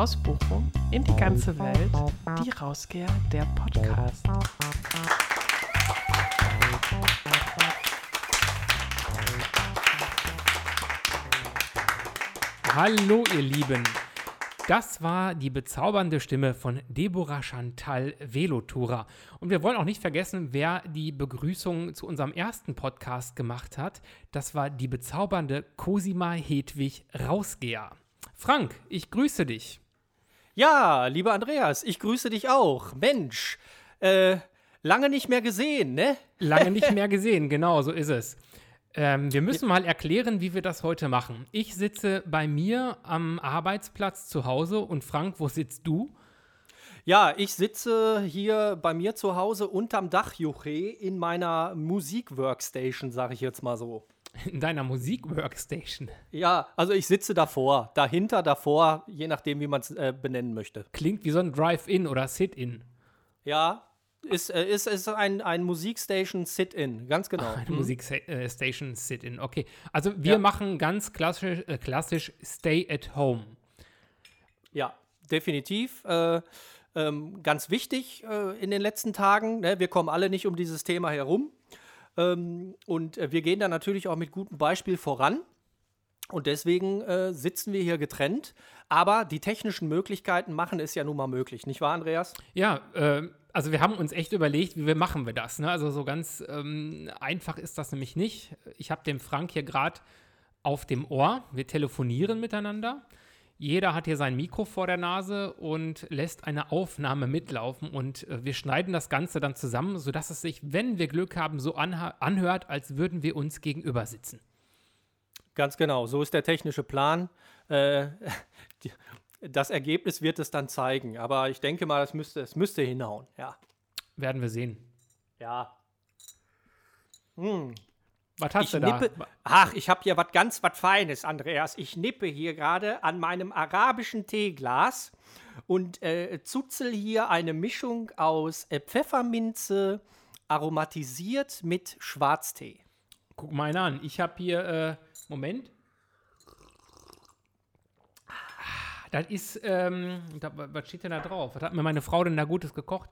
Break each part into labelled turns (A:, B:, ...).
A: Aus Bochum in die ganze Welt, die Rausgeher der Podcast.
B: Hallo ihr Lieben, das war die bezaubernde Stimme von Deborah Chantal Velotura. Und wir wollen auch nicht vergessen, wer die Begrüßung zu unserem ersten Podcast gemacht hat. Das war die bezaubernde Cosima Hedwig Rausgeher. Frank, ich grüße dich.
C: Ja, lieber Andreas, ich grüße dich auch. Mensch, äh, lange nicht mehr gesehen, ne?
B: Lange nicht mehr gesehen, genau, so ist es. Ähm, wir müssen mal erklären, wie wir das heute machen. Ich sitze bei mir am Arbeitsplatz zu Hause und Frank, wo sitzt du?
C: Ja, ich sitze hier bei mir zu Hause unterm Dach, Juche, in meiner Musik-Workstation, sage ich jetzt mal so.
B: In deiner Musik-Workstation?
C: Ja, also ich sitze davor, dahinter, davor, je nachdem, wie man es äh, benennen möchte.
B: Klingt wie so ein Drive-In oder Sit-In.
C: Ja, ist, äh, ist, ist ein, ein Musikstation Sit-In, ganz genau.
B: Eine hm. Musikstation Sit-In, okay. Also wir ja. machen ganz klassisch, äh, klassisch Stay at Home.
C: Ja, definitiv. Äh, ähm, ganz wichtig äh, in den letzten Tagen. Ne? Wir kommen alle nicht um dieses Thema herum. Ähm, und äh, wir gehen da natürlich auch mit gutem Beispiel voran. Und deswegen äh, sitzen wir hier getrennt. Aber die technischen Möglichkeiten machen es ja nun mal möglich, nicht wahr, Andreas?
B: Ja, äh, also wir haben uns echt überlegt, wie wir machen wir das. Ne? Also so ganz ähm, einfach ist das nämlich nicht. Ich habe den Frank hier gerade auf dem Ohr. Wir telefonieren miteinander. Jeder hat hier sein Mikro vor der Nase und lässt eine Aufnahme mitlaufen. Und äh, wir schneiden das Ganze dann zusammen, sodass es sich, wenn wir Glück haben, so anhört, als würden wir uns gegenüber sitzen.
C: Ganz genau, so ist der technische Plan. Äh, die, das Ergebnis wird es dann zeigen. Aber ich denke mal, es müsste, es müsste hinhauen, ja.
B: Werden wir sehen.
C: Ja.
B: Hm. Was hast
C: ich
B: du
C: nippe, da? Ach, ich habe hier was ganz was Feines, Andreas. Ich nippe hier gerade an meinem arabischen Teeglas und äh, zuzel hier eine Mischung aus äh, Pfefferminze aromatisiert mit Schwarztee.
B: Guck mal einen an. Ich habe hier, äh, Moment. Das ist, ähm, da, was steht denn da drauf? Was hat mir meine Frau denn da Gutes gekocht?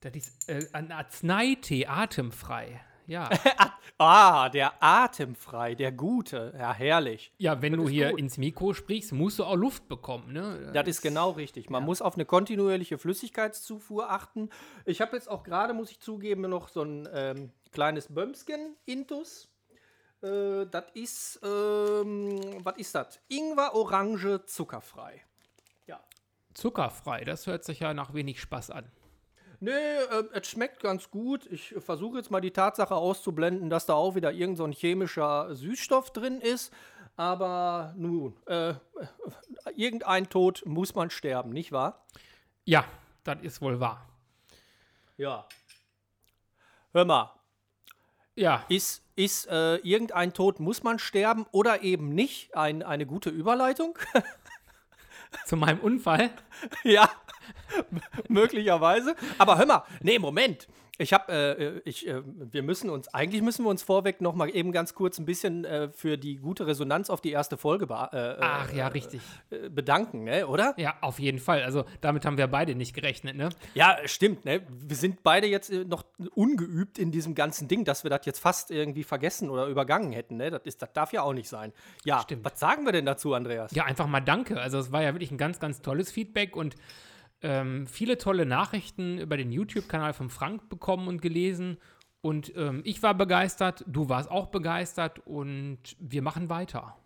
B: Das ist äh, ein Arzneitee, atemfrei. Ja.
C: ah, der atemfrei, der gute. Ja, herrlich.
B: Ja, wenn das du hier gut. ins Mikro sprichst, musst du auch Luft bekommen, ne?
C: Das, das ist genau richtig. Man ja. muss auf eine kontinuierliche Flüssigkeitszufuhr achten. Ich habe jetzt auch gerade, muss ich zugeben, noch so ein ähm, kleines Bömsken Intus. Äh, das ist, ähm, was ist das? Ingwer, Orange, zuckerfrei.
B: Ja. Zuckerfrei, das hört sich ja nach wenig Spaß an.
C: Nee, äh, es schmeckt ganz gut. Ich versuche jetzt mal die Tatsache auszublenden, dass da auch wieder irgend so ein chemischer Süßstoff drin ist. Aber nun, äh, irgendein Tod muss man sterben, nicht wahr?
B: Ja, das ist wohl wahr.
C: Ja. Hör mal.
B: Ja.
C: Ist, ist äh, irgendein Tod muss man sterben oder eben nicht ein, eine gute Überleitung?
B: Zu meinem Unfall?
C: ja. Möglicherweise. Aber hör mal, nee, Moment. Ich habe, äh, ich, äh, wir müssen uns, eigentlich müssen wir uns vorweg noch mal eben ganz kurz ein bisschen äh, für die gute Resonanz auf die erste Folge
B: äh, Ach ja, richtig.
C: Äh, bedanken, ne, oder?
B: Ja, auf jeden Fall. Also damit haben wir beide nicht gerechnet, ne?
C: Ja, stimmt, ne? Wir sind beide jetzt äh, noch ungeübt in diesem ganzen Ding, dass wir das jetzt fast irgendwie vergessen oder übergangen hätten, ne? Das, ist, das darf ja auch nicht sein. Ja, stimmt. Was sagen wir denn dazu, Andreas?
B: Ja, einfach mal danke. Also es war ja wirklich ein ganz, ganz tolles Feedback und ähm, viele tolle Nachrichten über den YouTube-Kanal von Frank bekommen und gelesen. Und ähm, ich war begeistert, du warst auch begeistert und wir machen weiter.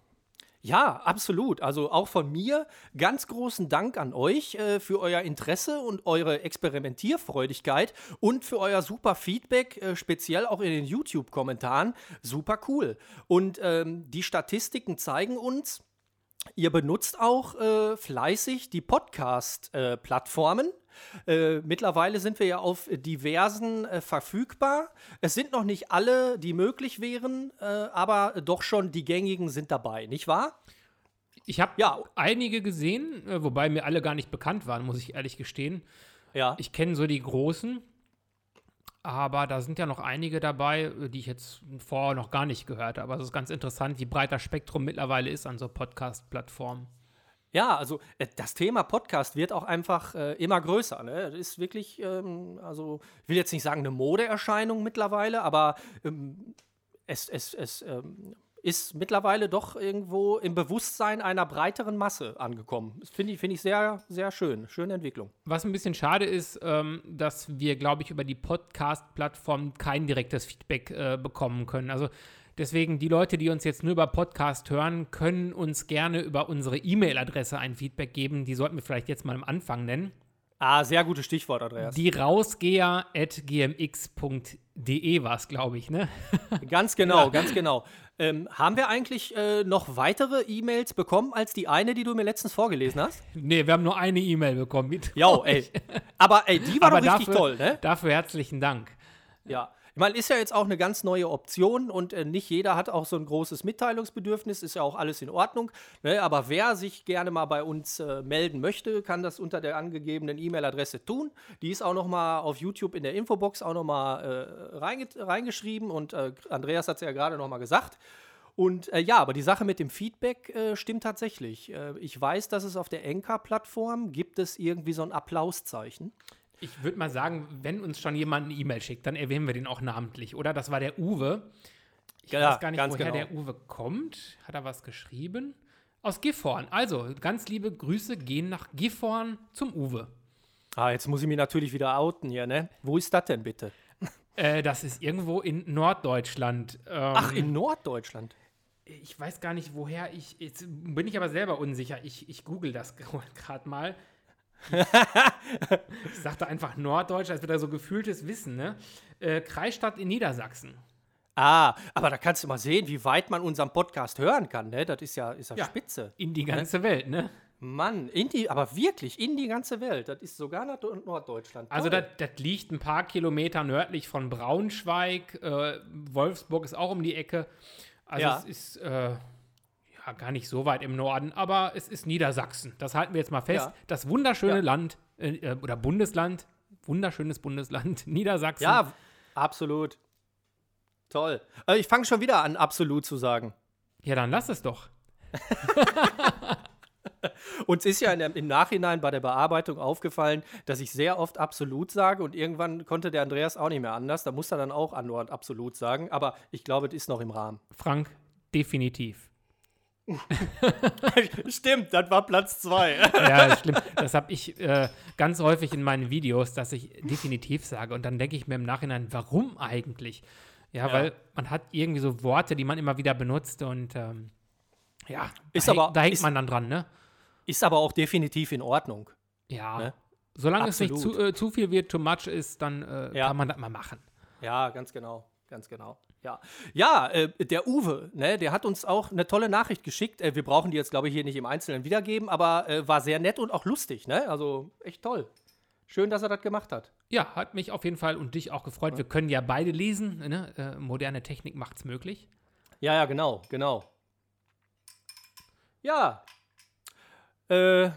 C: Ja, absolut. Also auch von mir ganz großen Dank an euch äh, für euer Interesse und eure Experimentierfreudigkeit und für euer super Feedback, äh, speziell auch in den YouTube-Kommentaren. Super cool. Und ähm, die Statistiken zeigen uns, Ihr benutzt auch äh, fleißig die Podcast-Plattformen. Äh, äh, mittlerweile sind wir ja auf diversen äh, verfügbar. Es sind noch nicht alle, die möglich wären, äh, aber doch schon die gängigen sind dabei, nicht wahr?
B: Ich habe ja. einige gesehen, äh, wobei mir alle gar nicht bekannt waren, muss ich ehrlich gestehen. Ja. Ich kenne so die großen. Aber da sind ja noch einige dabei, die ich jetzt vorher noch gar nicht gehört habe. Also es ist ganz interessant, wie breit das Spektrum mittlerweile ist an so Podcast-Plattformen.
C: Ja, also äh, das Thema Podcast wird auch einfach äh, immer größer. Ne? Das ist wirklich, ähm, also ich will jetzt nicht sagen eine Modeerscheinung mittlerweile, aber ähm, es, es, es ähm, ist mittlerweile doch irgendwo im Bewusstsein einer breiteren Masse angekommen. Das finde ich, find ich sehr, sehr schön. Schöne Entwicklung.
B: Was ein bisschen schade ist, ähm, dass wir, glaube ich, über die Podcast-Plattform kein direktes Feedback äh, bekommen können. Also deswegen, die Leute, die uns jetzt nur über Podcast hören, können uns gerne über unsere E-Mail-Adresse ein Feedback geben. Die sollten wir vielleicht jetzt mal am Anfang nennen.
C: Ah, sehr gutes Stichwort, Andreas.
B: Die rausgeher.gmx.de war es, glaube ich, ne?
C: Ganz genau, ja. ganz genau. Ähm, haben wir eigentlich äh, noch weitere E-Mails bekommen als die eine, die du mir letztens vorgelesen hast?
B: Nee, wir haben nur eine E-Mail bekommen.
C: Ja, ey. Aber ey, die war
B: Aber
C: doch richtig
B: dafür,
C: toll, ne?
B: Dafür herzlichen Dank.
C: Ja. Ich meine, ist ja jetzt auch eine ganz neue Option und äh, nicht jeder hat auch so ein großes Mitteilungsbedürfnis, ist ja auch alles in Ordnung. Ne? Aber wer sich gerne mal bei uns äh, melden möchte, kann das unter der angegebenen E-Mail-Adresse tun. Die ist auch noch mal auf YouTube in der Infobox auch noch mal äh, reinge reingeschrieben und äh, Andreas hat es ja gerade noch mal gesagt. Und äh, ja, aber die Sache mit dem Feedback äh, stimmt tatsächlich. Äh, ich weiß, dass es auf der Enka-Plattform gibt es irgendwie so ein Applauszeichen.
B: Ich würde mal sagen, wenn uns schon jemand eine E-Mail schickt, dann erwähnen wir den auch namentlich, oder? Das war der Uwe. Ich ja, weiß gar nicht, woher genau. der Uwe kommt. Hat er was geschrieben? Aus Gifhorn. Also, ganz liebe Grüße gehen nach Gifhorn zum Uwe.
C: Ah, jetzt muss ich mich natürlich wieder outen hier, ne? Wo ist das denn bitte?
B: Äh, das ist irgendwo in Norddeutschland.
C: Ähm, Ach, in Norddeutschland?
B: Ich weiß gar nicht, woher ich. Jetzt bin ich aber selber unsicher. Ich, ich google das gerade mal ich sagte einfach Norddeutsch, als wäre da so gefühltes Wissen, ne? Äh, Kreisstadt in Niedersachsen.
C: Ah, aber da kannst du mal sehen, wie weit man unseren Podcast hören kann, ne? Das ist ja, ist ja,
B: ja
C: spitze.
B: In die ganze ne? Welt, ne?
C: Mann, in die, aber wirklich, in die ganze Welt. Das ist sogar Norddeutschland.
B: Also das, das liegt ein paar Kilometer nördlich von Braunschweig. Äh, Wolfsburg ist auch um die Ecke. Also ja. es ist äh, ja, gar nicht so weit im Norden, aber es ist Niedersachsen. Das halten wir jetzt mal fest. Ja. Das wunderschöne ja. Land äh, äh, oder Bundesland, wunderschönes Bundesland, Niedersachsen.
C: Ja, absolut. Toll. Also ich fange schon wieder an, absolut zu sagen.
B: Ja, dann lass es doch.
C: Uns ist ja der, im Nachhinein bei der Bearbeitung aufgefallen, dass ich sehr oft absolut sage und irgendwann konnte der Andreas auch nicht mehr anders. Da muss er dann auch andauernd absolut sagen. Aber ich glaube, das ist noch im Rahmen.
B: Frank, definitiv.
C: Stimmt, das war Platz zwei.
B: ja, stimmt. Das habe ich äh, ganz häufig in meinen Videos, dass ich definitiv sage. Und dann denke ich mir im Nachhinein, warum eigentlich? Ja, ja, weil man hat irgendwie so Worte, die man immer wieder benutzt und ähm, ja,
C: ist
B: da,
C: aber,
B: da hängt
C: ist,
B: man dann dran, ne?
C: Ist aber auch definitiv in Ordnung.
B: Ja. Ne? Solange Absolut. es nicht zu, äh, zu, viel wird, too much ist, dann äh, ja. kann man das mal machen.
C: Ja, ganz genau. Ganz genau. Ja, ja äh, der Uwe, ne, der hat uns auch eine tolle Nachricht geschickt. Äh, wir brauchen die jetzt, glaube ich, hier nicht im Einzelnen wiedergeben, aber äh, war sehr nett und auch lustig. Ne? Also echt toll. Schön, dass er das gemacht hat.
B: Ja, hat mich auf jeden Fall und dich auch gefreut. Ja. Wir können ja beide lesen. Ne? Äh, moderne Technik macht es möglich.
C: Ja, ja, genau, genau. Ja. Äh,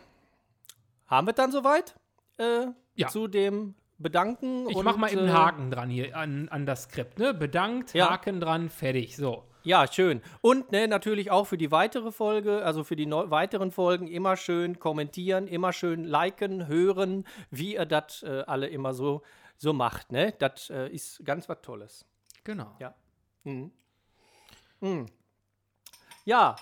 C: haben wir dann soweit? Äh, ja. Zu dem bedanken.
B: Ich mach mal eben einen äh, Haken dran hier an, an das Skript. Ne? Bedankt, ja. Haken dran, fertig. So.
C: Ja, schön. Und ne, natürlich auch für die weitere Folge, also für die weiteren Folgen, immer schön kommentieren, immer schön liken, hören, wie ihr das äh, alle immer so, so macht. Ne? Das äh, ist ganz was Tolles.
B: Genau.
C: Ja. Mhm. Mhm. Ja,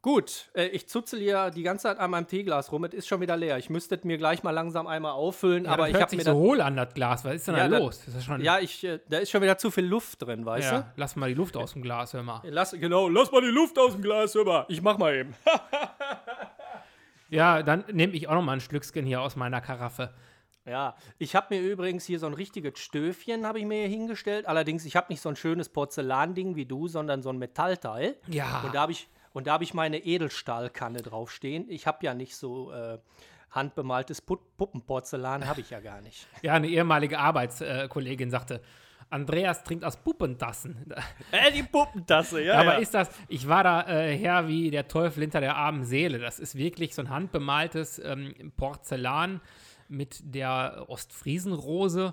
C: Gut, äh, ich zuzel hier die ganze Zeit an meinem Teeglas rum. Es ist schon wieder leer. Ich müsste mir gleich mal langsam einmal auffüllen. Ja, aber ich habe
B: mir so hohl an das Glas. Was ist denn ja, da los?
C: Das ja, ich, äh, da ist schon wieder zu viel Luft drin, weißt ja, du?
B: Lass mal die Luft aus dem Glas, hör mal.
C: Lass, genau, lass mal die Luft aus dem Glas, hör mal. Ich mach mal eben.
B: ja, dann nehme ich auch noch mal ein Schlückchen hier aus meiner Karaffe.
C: Ja, ich habe mir übrigens hier so ein richtiges Stöfchen habe ich mir hier hingestellt. Allerdings, ich habe nicht so ein schönes Porzellanding wie du, sondern so ein Metallteil.
B: Ja.
C: Und da habe ich und da habe ich meine Edelstahlkanne draufstehen. Ich habe ja nicht so äh, handbemaltes Put Puppenporzellan, habe ich ja gar nicht.
B: Ja, eine ehemalige Arbeitskollegin sagte, Andreas trinkt aus Puppentassen.
C: Äh, die Puppentasse, ja.
B: Aber
C: ja.
B: ist das, ich war da äh, her wie der Teufel hinter der armen Seele. Das ist wirklich so ein handbemaltes ähm, Porzellan mit der Ostfriesenrose.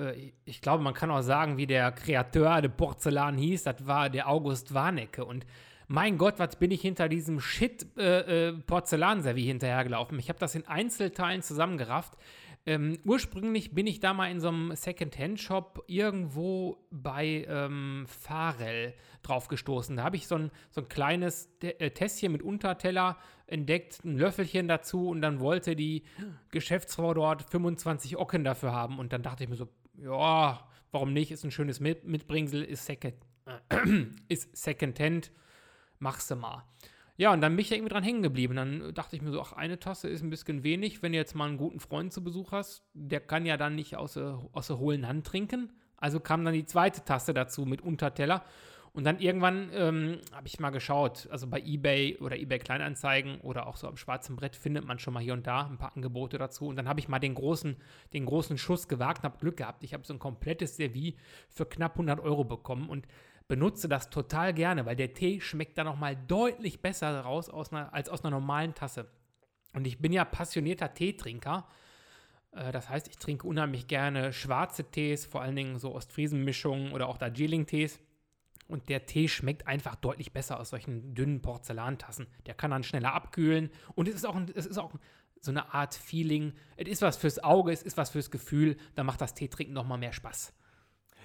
B: Äh, ich glaube, man kann auch sagen, wie der Kreateur der Porzellan hieß. Das war der August Warnecke. Und mein Gott, was bin ich hinter diesem Shit äh, äh, Porzellanservie hinterhergelaufen. Ich habe das in Einzelteilen zusammengerafft. Ähm, ursprünglich bin ich da mal in so einem Second-Hand-Shop irgendwo bei ähm, Farel drauf gestoßen. Da habe ich so ein, so ein kleines äh, Tässchen mit Unterteller entdeckt, ein Löffelchen dazu und dann wollte die Geschäftsfrau dort 25 Ocken dafür haben. Und dann dachte ich mir so, ja, warum nicht? Ist ein schönes mit Mitbringsel, ist Second, äh, ist Second-Hand, machst du mal. Ja, und dann bin ich irgendwie dran hängen geblieben. Dann dachte ich mir so, ach, eine Tasse ist ein bisschen wenig. Wenn du jetzt mal einen guten Freund zu Besuch hast, der kann ja dann nicht aus der, aus der hohlen Hand trinken. Also kam dann die zweite Tasse dazu mit Unterteller. Und dann irgendwann ähm, habe ich mal geschaut, also bei eBay oder eBay Kleinanzeigen oder auch so am schwarzen Brett findet man schon mal hier und da ein paar Angebote dazu. Und dann habe ich mal den großen, den großen Schuss gewagt und habe Glück gehabt. Ich habe so ein komplettes Servie für knapp 100 Euro bekommen und benutze das total gerne, weil der Tee schmeckt da nochmal deutlich besser raus aus einer, als aus einer normalen Tasse. Und ich bin ja passionierter Teetrinker. Äh, das heißt, ich trinke unheimlich gerne schwarze Tees, vor allen Dingen so Ostfriesen-Mischungen oder auch Darjeeling-Tees. Und der Tee schmeckt einfach deutlich besser aus solchen dünnen Porzellantassen. Der kann dann schneller abkühlen. Und es ist auch, es ist auch so eine Art Feeling. Es ist was fürs Auge, es ist was fürs Gefühl. Da macht das Teetrinken nochmal mehr Spaß.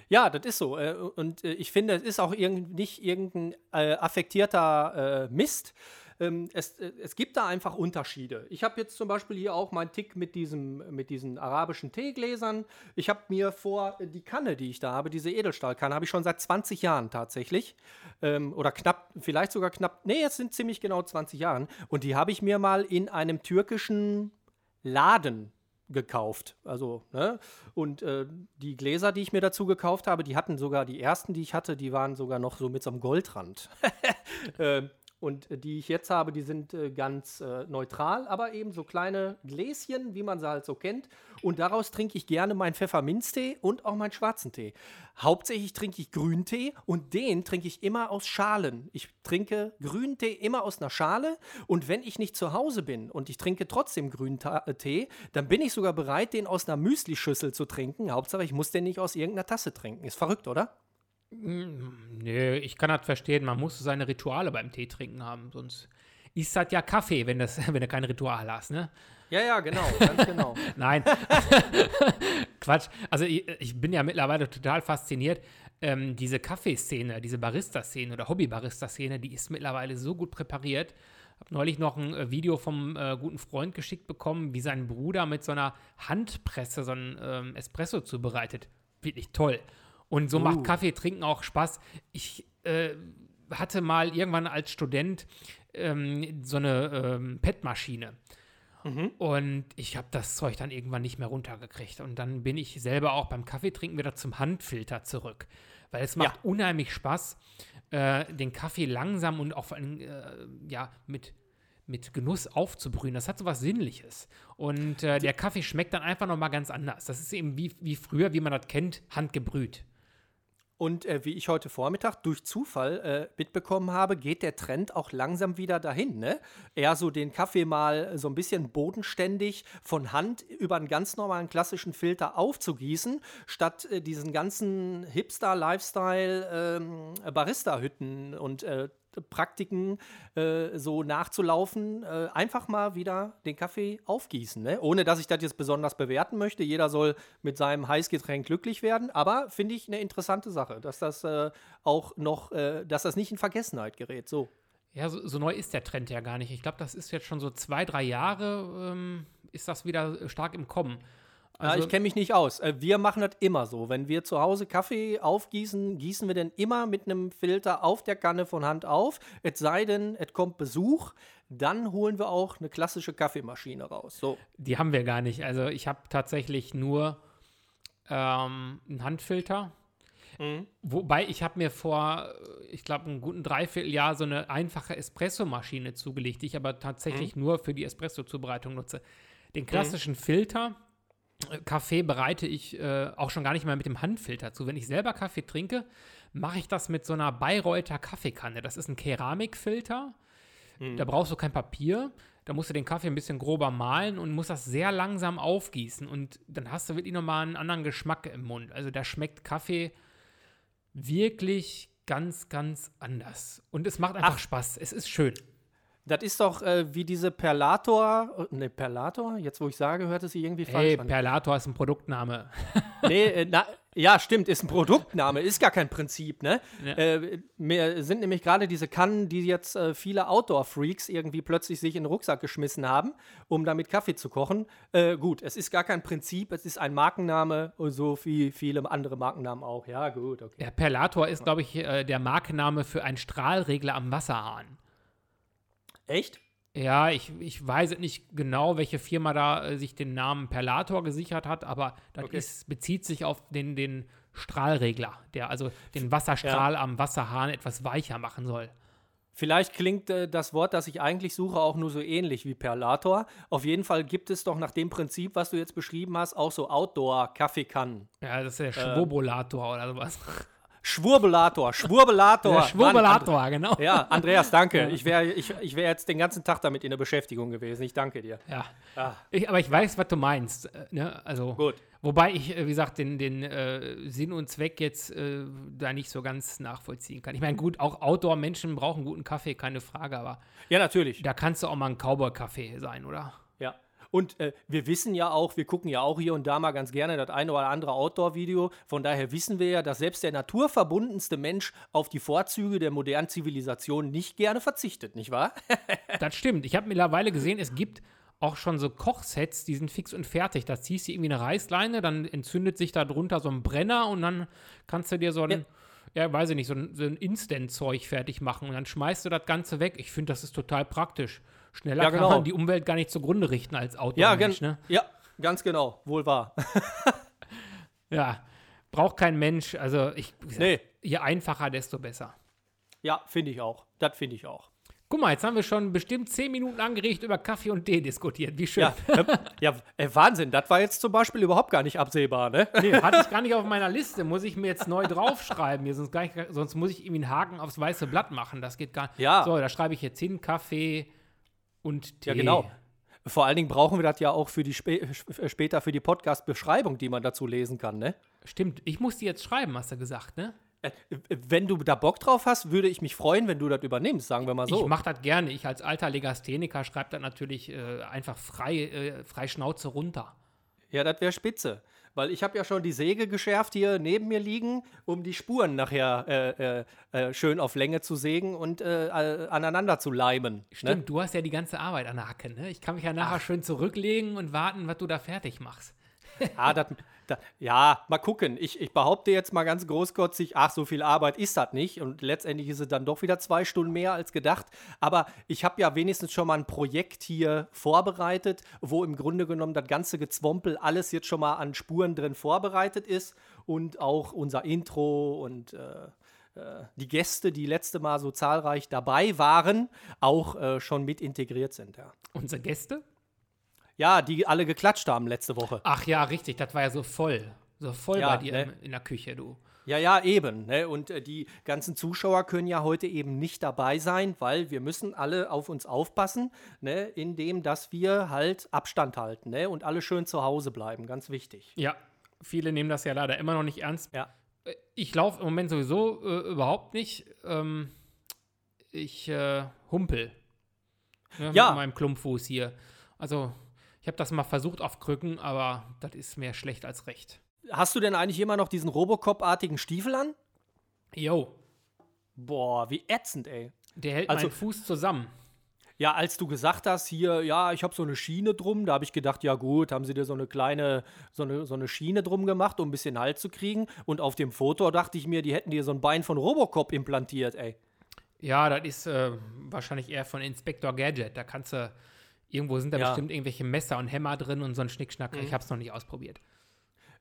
C: Ja, das ist so. Äh, und äh, ich finde, es ist auch nicht irgendein äh, affektierter Mist. Ähm, es, es gibt da einfach Unterschiede. Ich habe jetzt zum Beispiel hier auch meinen Tick mit, diesem, mit diesen arabischen Teegläsern. Ich habe mir vor die Kanne, die ich da habe, diese Edelstahlkanne, habe ich schon seit 20 Jahren tatsächlich. Ähm, oder knapp, vielleicht sogar knapp, nee, jetzt sind ziemlich genau 20 Jahren. Und die habe ich mir mal in einem türkischen Laden gekauft. Also, ne? Und äh, die Gläser, die ich mir dazu gekauft habe, die hatten sogar, die ersten, die ich hatte, die waren sogar noch so mit so einem Goldrand. äh, und äh, die ich jetzt habe, die sind äh, ganz äh, neutral, aber eben so kleine Gläschen, wie man sie halt so kennt. Und daraus trinke ich gerne meinen Pfefferminztee und auch meinen schwarzen Tee. Hauptsächlich trinke ich Grüntee und den trinke ich immer aus Schalen. Ich trinke Grüntee immer aus einer Schale und wenn ich nicht zu Hause bin und ich trinke trotzdem Grüntee, dann bin ich sogar bereit, den aus einer Müslischüssel zu trinken. Hauptsache, ich muss den nicht aus irgendeiner Tasse trinken. Ist verrückt, oder?
B: Nee, ich kann das verstehen. Man muss seine Rituale beim Tee trinken haben. Sonst ist das ja Kaffee, wenn, das, wenn du kein Ritual hast, ne?
C: Ja, ja, genau, ganz genau.
B: Nein. Quatsch. Also ich, ich, bin ja mittlerweile total fasziniert. Ähm, diese Kaffeeszene, diese Barista-Szene oder Hobby-Barista-Szene, die ist mittlerweile so gut präpariert. Habe neulich noch ein äh, Video vom äh, guten Freund geschickt bekommen, wie sein Bruder mit so einer Handpresse so einen ähm, Espresso zubereitet. Wirklich toll. Und so uh. macht Kaffee trinken auch Spaß. Ich äh, hatte mal irgendwann als Student ähm, so eine ähm, PET-Maschine. Mhm. Und ich habe das Zeug dann irgendwann nicht mehr runtergekriegt. Und dann bin ich selber auch beim Kaffeetrinken wieder zum Handfilter zurück. Weil es macht ja. unheimlich Spaß, äh, den Kaffee langsam und auch äh, ja, mit, mit Genuss aufzubrühen. Das hat so was Sinnliches. Und äh, der Kaffee schmeckt dann einfach nochmal ganz anders. Das ist eben wie, wie früher, wie man das kennt, handgebrüht.
C: Und äh, wie ich heute Vormittag durch Zufall äh, mitbekommen habe, geht der Trend auch langsam wieder dahin. Ne? Eher so den Kaffee mal so ein bisschen bodenständig von Hand über einen ganz normalen klassischen Filter aufzugießen, statt äh, diesen ganzen Hipster-Lifestyle-Barista-Hütten ähm, und äh, Praktiken äh, so nachzulaufen, äh, einfach mal wieder den Kaffee aufgießen. Ne? Ohne dass ich das jetzt besonders bewerten möchte. Jeder soll mit seinem Heißgetränk glücklich werden. Aber finde ich eine interessante Sache, dass das äh, auch noch, äh, dass das nicht in Vergessenheit gerät. So.
B: Ja, so, so, neu ist der Trend ja gar nicht. Ich glaube, das ist jetzt schon so zwei, drei Jahre, ähm, ist das wieder stark im Kommen.
C: Also, ja, ich kenne mich nicht aus. Äh, wir machen das immer so. Wenn wir zu Hause Kaffee aufgießen, gießen wir den immer mit einem Filter auf der Kanne von Hand auf. Es sei denn, es kommt Besuch, dann holen wir auch eine klassische Kaffeemaschine raus. So.
B: Die haben wir gar nicht. Also ich habe tatsächlich nur ähm, einen Handfilter. Mhm. Wobei ich habe mir vor, ich glaube, einem guten Dreivierteljahr so eine einfache Espressomaschine zugelegt, die ich aber tatsächlich mhm. nur für die Espresso-Zubereitung nutze. Den klassischen mhm. Filter Kaffee bereite ich äh, auch schon gar nicht mehr mit dem Handfilter zu. Wenn ich selber Kaffee trinke, mache ich das mit so einer Bayreuther Kaffeekanne. Das ist ein Keramikfilter. Mhm. Da brauchst du kein Papier. Da musst du den Kaffee ein bisschen grober mahlen und musst das sehr langsam aufgießen. Und dann hast du wirklich nochmal einen anderen Geschmack im Mund. Also da schmeckt Kaffee wirklich ganz, ganz anders. Und es macht einfach
C: Ach.
B: Spaß. Es ist schön.
C: Das ist doch äh, wie diese Perlator. äh, Ne, Perlator? Jetzt, wo ich sage, hört es sich irgendwie falsch
B: Hey,
C: an.
B: Perlator ist ein Produktname.
C: Nee, äh, na, ja, stimmt, ist ein Produktname, ist gar kein Prinzip, ne?
B: Ja.
C: Äh, mir sind nämlich gerade diese Kannen, die jetzt äh, viele Outdoor-Freaks irgendwie plötzlich sich in den Rucksack geschmissen haben, um damit Kaffee zu kochen. Äh, gut, es ist gar kein Prinzip, es ist ein Markenname, so wie viele andere Markennamen auch. Ja, gut, okay.
B: Der Perlator ist, glaube ich, äh, der Markenname für einen Strahlregler am Wasserhahn.
C: Echt?
B: Ja, ich, ich weiß nicht genau, welche Firma da äh, sich den Namen Perlator gesichert hat, aber das
C: Okay.
B: ist, bezieht sich auf den, den Strahlregler, der also den Wasserstrahl am Wasserhahn etwas weicher machen soll.
C: Vielleicht klingt äh, das Wort, das ich eigentlich suche, auch nur so ähnlich wie Perlator. Auf jeden Fall gibt es doch nach dem Prinzip, was du jetzt beschrieben hast, auch so Outdoor-Kaffeekannen.
B: Ja, das ist der
C: Ähm.
B: Schwobolator oder sowas.
C: Schwurbelator, Schwurbelator.
B: Der
C: Mann,
B: Schwobolator, genau.
C: Ja, Andreas, danke. Ich wäre ich, ich wär jetzt den ganzen Tag damit in der Beschäftigung gewesen. Ich danke dir.
B: Ja.
C: Ah.
B: Ich, aber ich weiß, was du meinst. äh, Ne? Also,
C: Gut.
B: Wobei ich, äh, wie gesagt, den, den äh, Sinn und Zweck jetzt äh, da nicht so ganz nachvollziehen kann. Ich meine, gut, auch Outdoor-Menschen brauchen guten Kaffee, keine Frage, aber
C: Ja, natürlich.
B: da kannst du auch mal ein Cowboy-Kaffee sein, oder?
C: Ja. Und äh, wir wissen ja auch, wir gucken ja auch hier und da mal ganz gerne das eine oder andere Outdoor-Video. Von daher wissen wir ja, dass selbst der naturverbundenste Mensch auf die Vorzüge der modernen Zivilisation nicht gerne verzichtet, nicht wahr?
B: Das stimmt. Ich habe mittlerweile gesehen, es gibt auch schon so Kochsets, die sind fix und fertig. Da ziehst du irgendwie eine Reißleine, dann entzündet sich da drunter so ein Brenner und dann kannst du dir so ein, ja, weiß ich nicht, so ein, so ein Instant-Zeug fertig machen und dann schmeißt du das Ganze weg. Ich finde, das ist total praktisch. Schneller
C: Ja, genau.
B: kann man die Umwelt gar nicht zugrunde richten als
C: ja,
B: Outdoor-Mensch,
C: gen
B: ne?
C: ja, ganz genau. Wohl wahr.
B: Ja, braucht kein Mensch. Also, ich,
C: Nee.
B: je einfacher, desto besser.
C: Ja, finde ich auch. Das finde ich auch.
B: Guck mal, jetzt haben wir schon bestimmt zehn Minuten angeregt über Kaffee und Tee diskutiert. Wie schön.
C: Ja, äh, ja äh, Wahnsinn. Das war jetzt zum Beispiel überhaupt gar nicht absehbar, ne?
B: Nee, hatte ich gar nicht auf meiner Liste. Muss ich mir jetzt neu draufschreiben hier, sonst, nicht, sonst muss ich irgendwie einen Haken aufs weiße Blatt machen. Das geht gar nicht.
C: Ja.
B: So, da schreibe ich jetzt hin, Kaffee und Tee.
C: Ja, genau. Vor allen Dingen brauchen wir das ja auch für die spä später für die Podcast-Beschreibung, die man dazu lesen kann, ne?
B: Stimmt, ich muss die jetzt schreiben, hast du gesagt, ne?
C: Äh, Wenn du da Bock drauf hast, würde ich mich freuen, wenn du das übernimmst, sagen wir mal so.
B: Ich mache das gerne. Ich als alter Legastheniker schreibe das natürlich äh, einfach frei, äh, frei Schnauze runter.
C: ja, das wäre spitze. Weil ich habe ja schon die Säge geschärft hier neben mir liegen, um die Spuren nachher äh, äh, äh, schön auf Länge zu sägen und äh, aneinander zu leimen.
B: Stimmt,
C: Ne?
B: du hast ja die ganze Arbeit an der Hacke, ne? Ich kann mich ja nachher schön zurücklegen und warten, was du da fertig machst.
C: Ah, dat, da, ja, mal gucken. Ich, ich behaupte jetzt mal ganz großkotzig, ach, so viel Arbeit ist das nicht. Und letztendlich ist es dann doch wieder zwei Stunden mehr als gedacht. Aber ich habe ja wenigstens schon mal ein Projekt hier vorbereitet, wo im Grunde genommen das ganze Gezwompel alles jetzt schon mal an Spuren drin vorbereitet ist. Und auch unser Intro und äh, äh, die Gäste, die letzte Mal so zahlreich dabei waren, auch äh, schon mit integriert sind. Ja.
B: Unsere Gäste?
C: Ja, die alle geklatscht haben letzte Woche.
B: Ach ja, richtig, das war ja so voll. So voll
C: Ja,
B: bei dir
C: ne?
B: in der Küche, du.
C: Ja, ja, eben. Ne? Und äh, die ganzen Zuschauer können ja heute eben nicht dabei sein, weil wir müssen alle auf uns aufpassen, ne? indem dass wir halt Abstand halten ne? und alle schön zu Hause bleiben. Ganz wichtig.
B: Ja, viele nehmen das ja leider immer noch nicht ernst.
C: Ja.
B: Äh, Ich laufe im Moment sowieso äh, überhaupt nicht. Ähm, ich äh, humpel. Ne,
C: Ja.
B: Mit meinem Klumpfuß hier. Also, ich habe das mal versucht auf Krücken, aber das ist mehr schlecht als recht.
C: Hast du denn eigentlich immer noch diesen Robocop-artigen Stiefel an?
B: Jo,
C: Boah, wie ätzend, ey.
B: der hält
C: Also-
B: meinen Fuß zusammen.
C: Ja, als du gesagt hast, hier, ja, ich habe so eine Schiene drum, da habe ich gedacht, ja gut, haben sie dir so eine kleine, so eine, so eine Schiene drum gemacht, um ein bisschen Halt zu kriegen. Und auf dem Foto dachte ich mir, die hätten dir so ein Bein von Robocop implantiert, ey.
B: Ja, das ist äh, wahrscheinlich eher von Inspector Gadget. Da kannst du, irgendwo sind da
C: Ja.
B: bestimmt irgendwelche Messer und Hämmer drin und so ein Schnickschnack. Ich habe es noch nicht ausprobiert.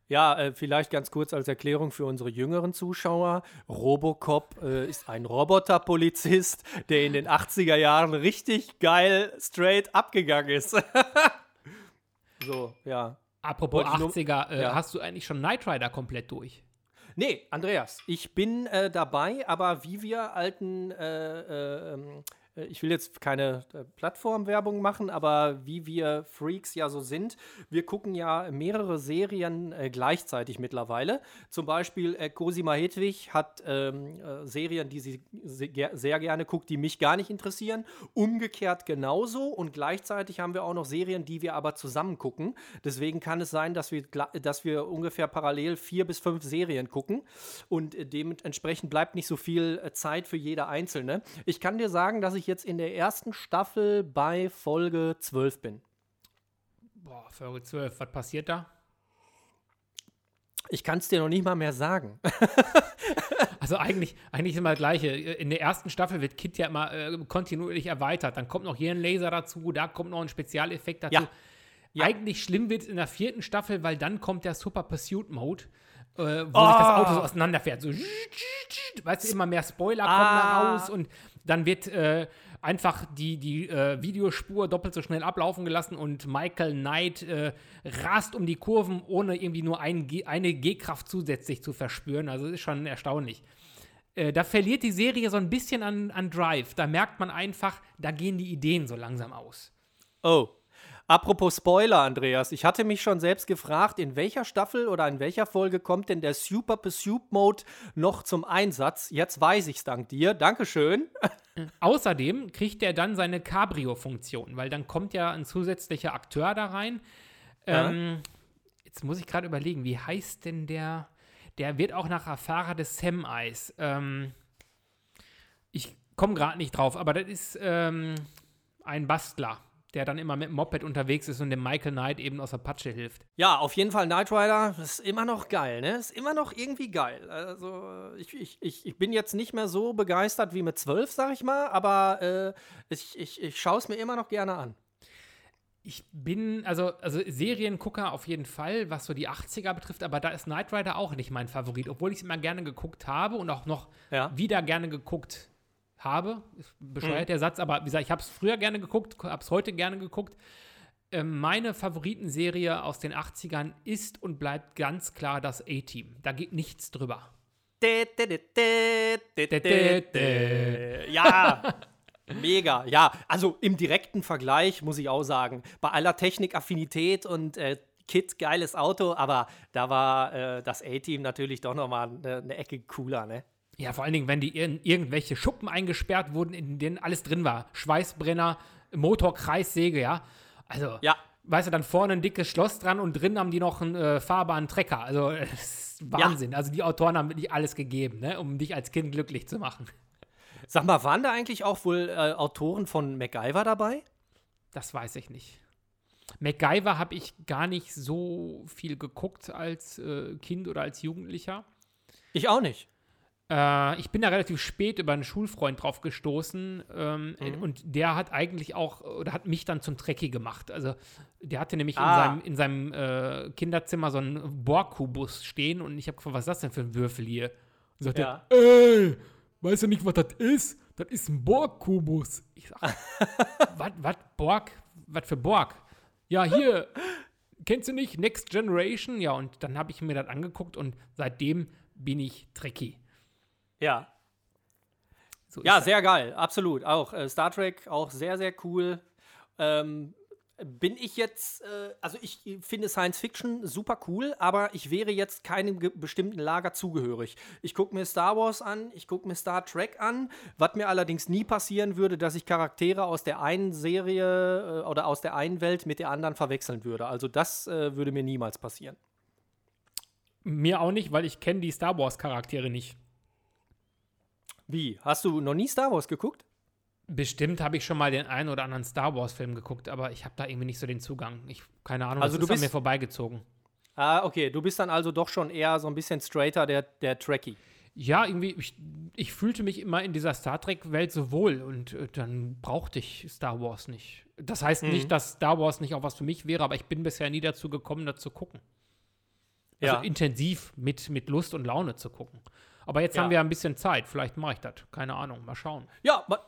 C: Ja, äh, vielleicht ganz kurz als Erklärung für unsere jüngeren Zuschauer. Robocop äh, ist ein Roboterpolizist, der in den 80er Jahren richtig geil straight abgegangen ist. so, ja.
B: Apropos
C: nur-
B: 80er, äh,
C: Ja.
B: hast du eigentlich schon Knight Rider komplett durch?
C: Nee, Andreas, ich bin äh, dabei, aber wie wir alten äh, ich will jetzt keine äh, Plattformwerbung machen, aber wie wir Freaks ja so sind, wir gucken ja mehrere Serien äh, gleichzeitig mittlerweile. Zum Beispiel Cosima Hedwig hat ähm, äh, Serien, die sie se sehr gerne guckt, die mich gar nicht interessieren. Umgekehrt genauso und gleichzeitig haben wir auch noch Serien, die wir aber zusammen gucken. Deswegen kann es sein, dass wir, dass wir ungefähr parallel vier bis fünf Serien gucken und dementsprechend bleibt nicht so viel Zeit für jede einzelne. Ich kann dir sagen, dass ich jetzt in der ersten Staffel bei Folge 12 bin.
B: Boah, Folge 12, was passiert da?
C: Ich kann es dir noch nicht mal mehr sagen.
B: also eigentlich, eigentlich ist immer das Gleiche. In der ersten Staffel wird Kit ja immer äh, kontinuierlich erweitert. Dann kommt noch hier ein Laser dazu, da kommt noch ein Spezialeffekt dazu.
C: Ja. Ja.
B: Eigentlich schlimm wird es in der vierten Staffel, weil dann kommt der Super Pursuit Mode, äh, wo sich das Auto so auseinanderfährt. So, weißt du, immer mehr Spoiler kommen da
C: Ah.
B: raus und dann wird äh, einfach die, die äh, Videospur doppelt so schnell ablaufen gelassen und Michael Knight äh, rast um die Kurven, ohne irgendwie nur ein eine G-Kraft zusätzlich zu verspüren. Also ist schon erstaunlich. Äh, da verliert die Serie so ein bisschen an, an Drive. Da merkt man einfach, da gehen die Ideen so langsam aus.
C: Oh. Apropos Spoiler, Andreas, ich hatte mich schon selbst gefragt, in welcher Staffel oder in welcher Folge kommt denn der Super Pursuit Mode noch zum Einsatz? Jetzt weiß ich's dank dir. Dankeschön.
B: Außerdem kriegt er dann seine Cabrio-Funktion, weil dann kommt ja ein zusätzlicher Akteur da rein.
C: Ja.
B: Ähm, jetzt muss ich gerade überlegen, wie heißt denn der? Der wird auch nachher Fahrer des Sam-Eis. Ähm, ich komme gerade nicht drauf, aber das ist ähm, ein Bastler, der dann immer mit dem Moped unterwegs ist und dem Michael Knight eben aus der Patsche hilft.
C: Ja, auf jeden Fall Knight Rider, ist immer noch geil, ne? Ist immer noch irgendwie geil. Also, ich, ich, ich, ich bin jetzt nicht mehr so begeistert wie mit zwölf, sag ich mal, aber äh, ich, ich, ich schaue es mir immer noch gerne an.
B: Ich bin, also, also Seriengucker auf jeden Fall, was so die 80er betrifft, aber da ist Knight Rider auch nicht mein Favorit, obwohl ich es immer gerne geguckt habe und auch noch
C: Ja.
B: wieder gerne geguckt habe. Bescheuert der Satz, aber wie gesagt, ich habe es früher gerne geguckt, habe es heute gerne geguckt. Ähm, meine Favoritenserie aus den 80ern ist und bleibt ganz klar das A-Team. Da geht nichts drüber.
C: Ja, mega. Ja, also im direkten Vergleich muss ich auch sagen, bei aller Technikaffinität und äh, Kit, geiles Auto, aber da war äh, das A-Team natürlich doch nochmal eine, eine Ecke cooler, ne?
B: Ja, vor allen Dingen, wenn die in irgendwelche Schuppen eingesperrt wurden, in denen alles drin war. Schweißbrenner, Motor, Kreissäge, ja. Also,
C: Ja.
B: weißt du, dann vorne ein dickes Schloss dran und drin haben die noch einen äh, fahrbaren Trecker. Also, das ist Wahnsinn. Also, die Autoren haben wirklich alles gegeben, ne, um dich als Kind glücklich zu machen.
C: Sag mal, waren da eigentlich auch wohl äh, Autoren von MacGyver dabei?
B: Das weiß ich nicht. MacGyver habe ich gar nicht so viel geguckt als äh, Kind oder als Jugendlicher.
C: Ich auch nicht.
B: Äh, ich bin da relativ spät über einen Schulfreund drauf gestoßen ähm, und der hat eigentlich auch, oder hat mich dann zum Trekkie gemacht. Also der hatte nämlich
C: Ah.
B: in seinem, in seinem äh, Kinderzimmer so einen Borg-Kubus stehen und ich habe gefragt, was ist das denn für ein Würfel hier? Und sagte
C: Ja.
B: ey, weißt du nicht, was das ist? Das ist ein Borg-Kubus. Ich sag, was, was, Borg? Was für Borg? Ja, hier, kennst du nicht? Next Generation? Ja, und dann habe ich mir das angeguckt und seitdem bin ich Trekkie.
C: Ja.
B: So
C: Ja, sehr geil, absolut. Auch äh, Star Trek, auch sehr, sehr cool. Ähm, bin ich jetzt, äh, also ich finde Science Fiction super cool, aber ich wäre jetzt keinem bestimmten Lager zugehörig. Ich gucke mir Star Wars an, ich gucke mir Star Trek an, was mir allerdings nie passieren würde, dass ich Charaktere aus der einen Serie äh, oder aus der einen Welt mit der anderen verwechseln würde. Also das äh, würde mir niemals passieren.
B: Mir auch nicht, weil ich kenne die Star Wars Charaktere nicht.
C: Wie? Hast du noch nie Star Wars geguckt?
B: Bestimmt habe ich schon mal den einen oder anderen Star Wars Film geguckt, aber ich habe da irgendwie nicht so den Zugang. Ich keine Ahnung,
C: Also
B: das
C: du
B: ist an
C: bist-
B: mir vorbeigezogen.
C: Ah, okay, du bist dann also doch schon eher so ein bisschen straighter der, der Trekkie.
B: Ja, irgendwie ich, ich fühlte mich immer in dieser Star Trek Welt so wohl und äh, dann brauchte ich Star Wars nicht. Das heißt
C: Mhm.
B: nicht, dass Star Wars nicht auch was für mich wäre, aber ich bin bisher nie dazu gekommen, das zu gucken. Also
C: Ja.
B: intensiv mit, mit Lust und Laune zu gucken. Aber jetzt
C: Ja.
B: haben wir ein bisschen Zeit. Vielleicht mache ich das. Keine Ahnung. Mal schauen.
C: Ja, man,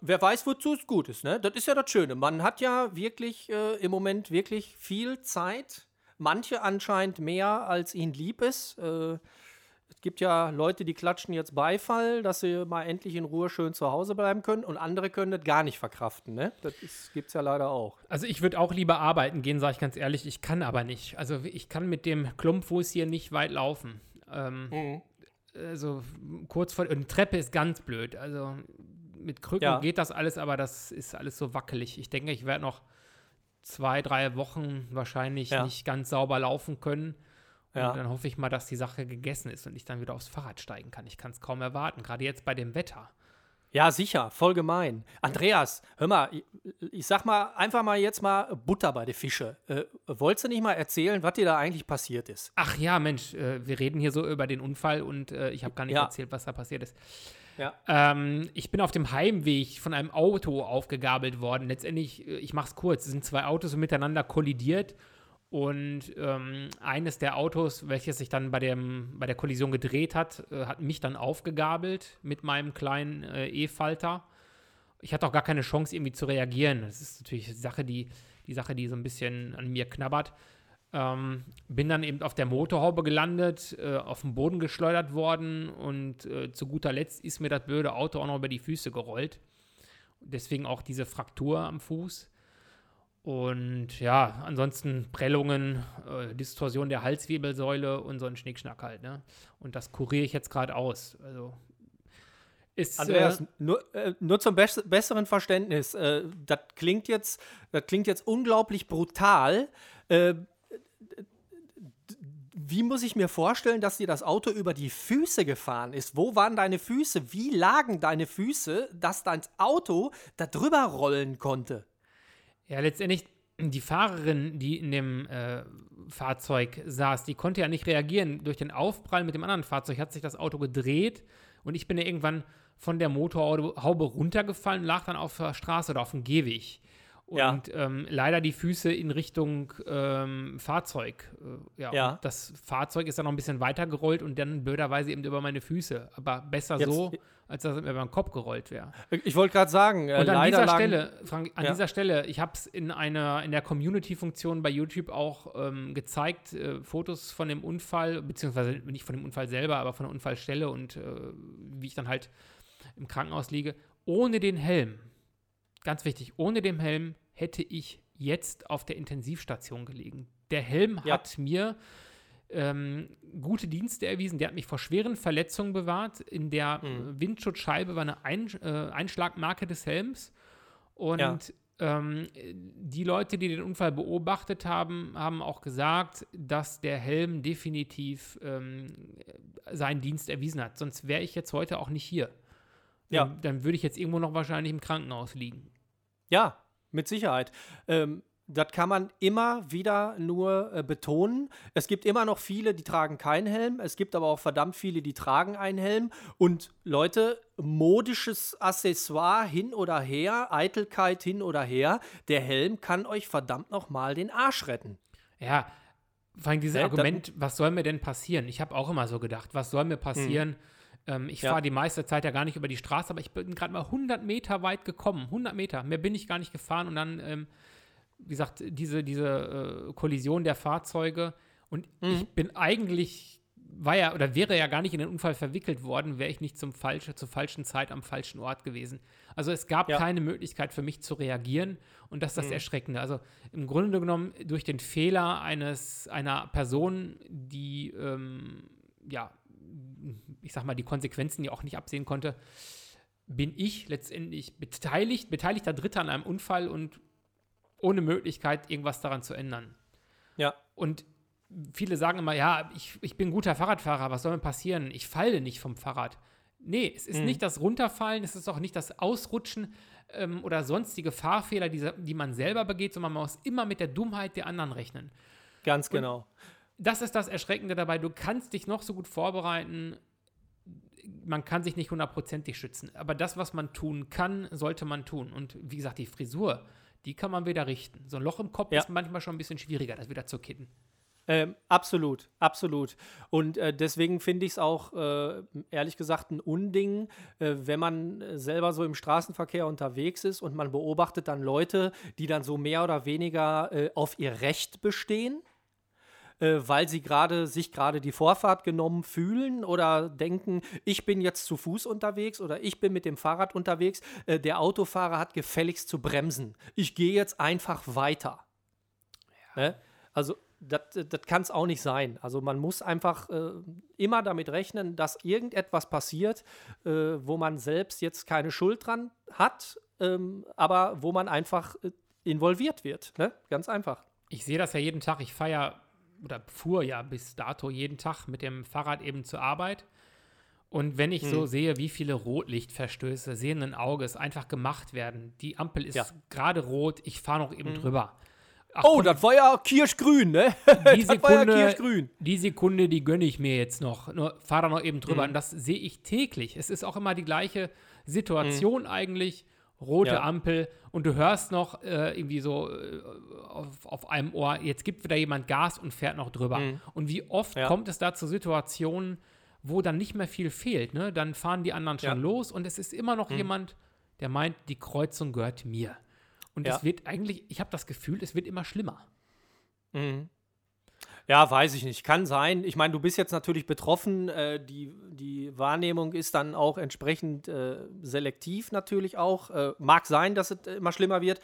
C: wer weiß, wozu es gut ist, ne? Das ist ja das Schöne. Man hat ja wirklich äh, im Moment wirklich viel Zeit. Manche anscheinend mehr, als ihnen lieb ist. Äh, Es gibt ja Leute, die klatschen jetzt Beifall, dass sie mal endlich in Ruhe schön zu Hause bleiben können und andere können das gar nicht verkraften. Ne? Das gibt es ja leider auch.
B: Also ich würde auch lieber arbeiten gehen, sage ich ganz ehrlich. Ich kann aber nicht. Also ich kann mit dem Klumpfuß hier nicht weit laufen. Ähm, mhm. Also kurz vor, eine Treppe ist ganz blöd. Also mit Krücken ja. geht das alles, aber das ist alles so wackelig. Ich denke, ich werde noch zwei, drei Wochen wahrscheinlich ja. nicht ganz sauber laufen können. Und ja. dann hoffe ich mal, dass die Sache gegessen ist und ich dann wieder aufs Fahrrad steigen kann. Ich kann es kaum erwarten, gerade jetzt bei dem Wetter.
C: Ja, sicher, voll gemein. Andreas, hör mal, ich, ich sag mal einfach mal jetzt mal Butter bei den Fische. Äh, wolltest du nicht mal erzählen, was dir da eigentlich passiert ist?
B: Ach ja, Mensch, äh, wir reden hier so über den Unfall und äh, ich habe gar nicht ja. erzählt, was da passiert ist. Ja. Ähm, ich bin auf dem Heimweg von einem Auto aufgegabelt worden. Letztendlich, äh, ich mache es kurz, es sind zwei Autos miteinander kollidiert und ähm, eines der Autos, welches sich dann bei, dem, bei der Kollision gedreht hat, äh, hat mich dann aufgegabelt mit meinem kleinen äh, E-Falter. Ich hatte auch gar keine Chance, irgendwie zu reagieren. Das ist natürlich die Sache, die, die Sache, die so ein bisschen an mir knabbert. Ähm, bin dann eben auf der Motorhaube gelandet, äh, auf den Boden geschleudert worden und äh, zu guter Letzt ist mir das blöde Auto auch noch über die Füße gerollt. Deswegen auch diese Fraktur am Fuß. Und ja, ansonsten Prellungen, äh, Distorsion der Halswirbelsäule und so ein Schnickschnack halt. Ne? Und das kuriere ich jetzt gerade aus. Also
C: ist, Andreas, äh, nur, äh, nur, zum bess besseren Verständnis, äh, das klingt jetzt, das klingt jetzt unglaublich brutal. Äh, wie muss ich mir vorstellen, dass dir das Auto über die Füße gefahren ist? Wo waren deine Füße? Wie lagen deine Füße, dass dein Auto da drüber rollen konnte?
B: Ja, letztendlich die Fahrerin, die in dem äh, Fahrzeug saß, die konnte ja nicht reagieren. Durch den Aufprall mit dem anderen Fahrzeug hat sich das Auto gedreht und ich bin ja irgendwann von der Motorhaube runtergefallen, lag dann auf der Straße oder auf dem Gehweg und ja. ähm, leider die Füße in Richtung ähm, Fahrzeug. Äh, ja, ja. das Fahrzeug ist dann noch ein bisschen weiter gerollt und dann blöderweise eben über meine Füße. Aber besser Jetzt, so, als dass es mir über den Kopf gerollt wäre.
C: Ich wollte gerade sagen,
B: äh, und an dieser Stelle, Frank, an ja. dieser Stelle, ich habe es in einer in der Community-Funktion bei YouTube auch ähm, gezeigt, äh, Fotos von dem Unfall, beziehungsweise nicht von dem Unfall selber, aber von der Unfallstelle und äh, wie ich dann halt im Krankenhaus liege, ohne den Helm ganz wichtig, ohne den Helm hätte ich jetzt auf der Intensivstation gelegen. Der Helm ja. hat mir ähm, gute Dienste erwiesen. Der hat mich vor schweren Verletzungen bewahrt. In der mhm. Windschutzscheibe war eine Ein äh, Einschlagmarke des Helms. Und ja. ähm, die Leute, die den Unfall beobachtet haben, haben auch gesagt, dass der Helm definitiv ähm, seinen Dienst erwiesen hat. Sonst wäre ich jetzt heute auch nicht hier. Ja. Dann, dann würde ich jetzt irgendwo noch wahrscheinlich im Krankenhaus liegen.
C: Ja, mit Sicherheit. Ähm, das kann man immer wieder nur äh, betonen. Es gibt immer noch viele, die tragen keinen Helm. Es gibt aber auch verdammt viele, die tragen einen Helm. Und Leute, modisches Accessoire hin oder her, Eitelkeit hin oder her, der Helm kann euch verdammt nochmal den Arsch retten.
B: Ja, vor allem dieses ja, Argument, was soll mir denn passieren? Ich habe auch immer so gedacht, was soll mir passieren? Hm ähm, ich ja. fahre die meiste Zeit ja gar nicht über die Straße, aber ich bin gerade mal 100 Meter weit gekommen. 100 Meter. Mehr bin ich gar nicht gefahren. Und dann, ähm, wie gesagt, diese, diese äh, Kollision der Fahrzeuge. Und mhm. ich bin eigentlich, war ja oder wäre ja gar nicht in den Unfall verwickelt worden, wäre ich nicht zum falsche, zur falschen Zeit am falschen Ort gewesen. Also es gab ja. keine Möglichkeit für mich zu reagieren. Und das ist das mhm. Erschreckende. Also im Grunde genommen durch den Fehler eines, einer Person, die ähm, ja, ich sag mal, die Konsequenzen ja auch nicht absehen konnte, bin ich letztendlich beteiligt, beteiligter Dritter an einem Unfall und ohne Möglichkeit, irgendwas daran zu ändern. Ja. Und viele sagen immer, ja, ich, ich bin ein guter Fahrradfahrer, was soll denn passieren? Ich falle nicht vom Fahrrad. Nee, es ist mhm. nicht das Runterfallen, es ist auch nicht das Ausrutschen ähm, oder sonstige Fahrfehler, die, die man selber begeht, sondern man muss immer mit der Dummheit der anderen rechnen.
C: Ganz genau. Und
B: das ist das Erschreckende dabei. Du kannst dich noch so gut vorbereiten. Man kann sich nicht hundertprozentig schützen. Aber das, was man tun kann, sollte man tun. Und wie gesagt, die Frisur, die kann man wieder richten. So ein Loch im Kopf ja. ist manchmal schon ein bisschen schwieriger, das wieder zu kitten.
C: Ähm, absolut, absolut. Und äh, deswegen finde ich es auch, äh, ehrlich gesagt, ein Unding, äh, wenn man selber so im Straßenverkehr unterwegs ist und man beobachtet dann Leute, die dann so mehr oder weniger äh, auf ihr Recht bestehen äh, weil sie gerade sich gerade die Vorfahrt genommen fühlen oder denken, ich bin jetzt zu Fuß unterwegs oder ich bin mit dem Fahrrad unterwegs. Äh, der Autofahrer hat gefälligst zu bremsen. Ich gehe jetzt einfach weiter. Ja. Ne? Also das kann es auch nicht sein. Also man muss einfach äh, immer damit rechnen, dass irgendetwas passiert, äh, wo man selbst jetzt keine Schuld dran hat, ähm, aber wo man einfach äh, involviert wird. Ne? Ganz einfach.
B: Ich sehe das ja jeden Tag. Ich fahre oder fuhr ja bis dato jeden Tag mit dem Fahrrad eben zur Arbeit. Und wenn ich hm. so sehe, wie viele Rotlichtverstöße sehenden Auges einfach gemacht werden, die Ampel ist ja. gerade rot, ich fahre noch eben hm. drüber.
C: Ach, oh, das war ja kirschgrün, ne?
B: Die Sekunde, ja kirschgrün. die Sekunde, die gönne ich mir jetzt noch. Nur fahr da noch eben drüber. Mhm. Und das sehe ich täglich. Es ist auch immer die gleiche Situation mhm. eigentlich. Rote ja. Ampel und du hörst noch äh, irgendwie so äh, auf, auf, einem Ohr, jetzt gibt wieder jemand Gas und fährt noch drüber. Mhm. Und wie oft ja. kommt es da zu Situationen, wo dann nicht mehr viel fehlt, ne? Dann fahren die anderen schon los und es ist immer noch mhm. jemand, der meint, die Kreuzung gehört mir. Und es wird eigentlich, ich habe das Gefühl, es wird immer schlimmer.
C: Mhm. Ja, weiß ich nicht. Kann sein. Ich meine, du bist jetzt natürlich betroffen. Äh, die, die Wahrnehmung ist dann auch entsprechend äh, selektiv natürlich auch. Äh, mag sein, dass es immer schlimmer wird.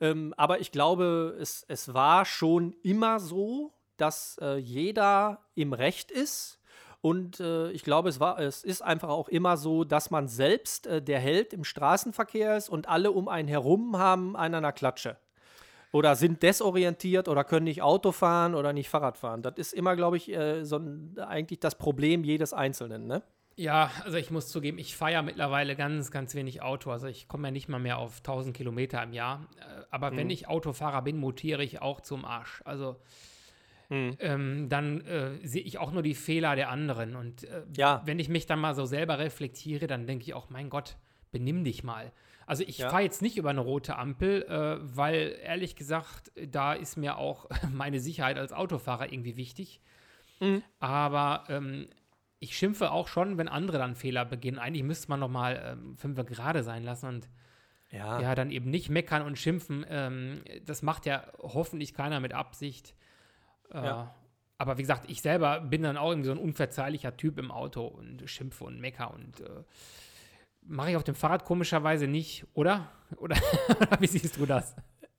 C: Ähm, aber ich glaube, es, es war schon immer so, dass äh, jeder im Recht ist. Und äh, ich glaube, es, war, es ist einfach auch immer so, dass man selbst äh, der Held im Straßenverkehr ist und alle um einen herum haben einen an der Klatsche. Oder sind desorientiert oder können nicht Auto fahren oder nicht Fahrrad fahren. Das ist immer, glaube ich, äh, so ein, eigentlich das Problem jedes Einzelnen, ne?
B: Ja, also ich muss zugeben, ich fahre ja mittlerweile ganz, ganz wenig Auto. Also ich komme ja nicht mal mehr auf 1000 Kilometer im Jahr. Äh, aber mhm. wenn ich Autofahrer bin, mutiere ich auch zum Arsch. Also Mhm. Ähm, dann äh, sehe ich auch nur die Fehler der anderen. Und äh, ja. wenn ich mich dann mal so selber reflektiere, dann denke ich auch, mein Gott, benimm dich mal. Also ich ja. fahre jetzt nicht über eine rote Ampel, äh, weil ehrlich gesagt, da ist mir auch meine Sicherheit als Autofahrer irgendwie wichtig. Mhm. Aber ähm, ich schimpfe auch schon, wenn andere dann Fehler beginnen. Eigentlich müsste man noch mal ähm, fünf gerade sein lassen und ja. ja. dann eben nicht meckern und schimpfen. Ähm, das macht ja hoffentlich keiner mit Absicht. Äh, ja. Aber wie gesagt, ich selber bin dann auch irgendwie so ein unverzeihlicher Typ im Auto und schimpfe und mecker und äh, mache ich auf dem Fahrrad komischerweise nicht, oder? Oder wie siehst du das?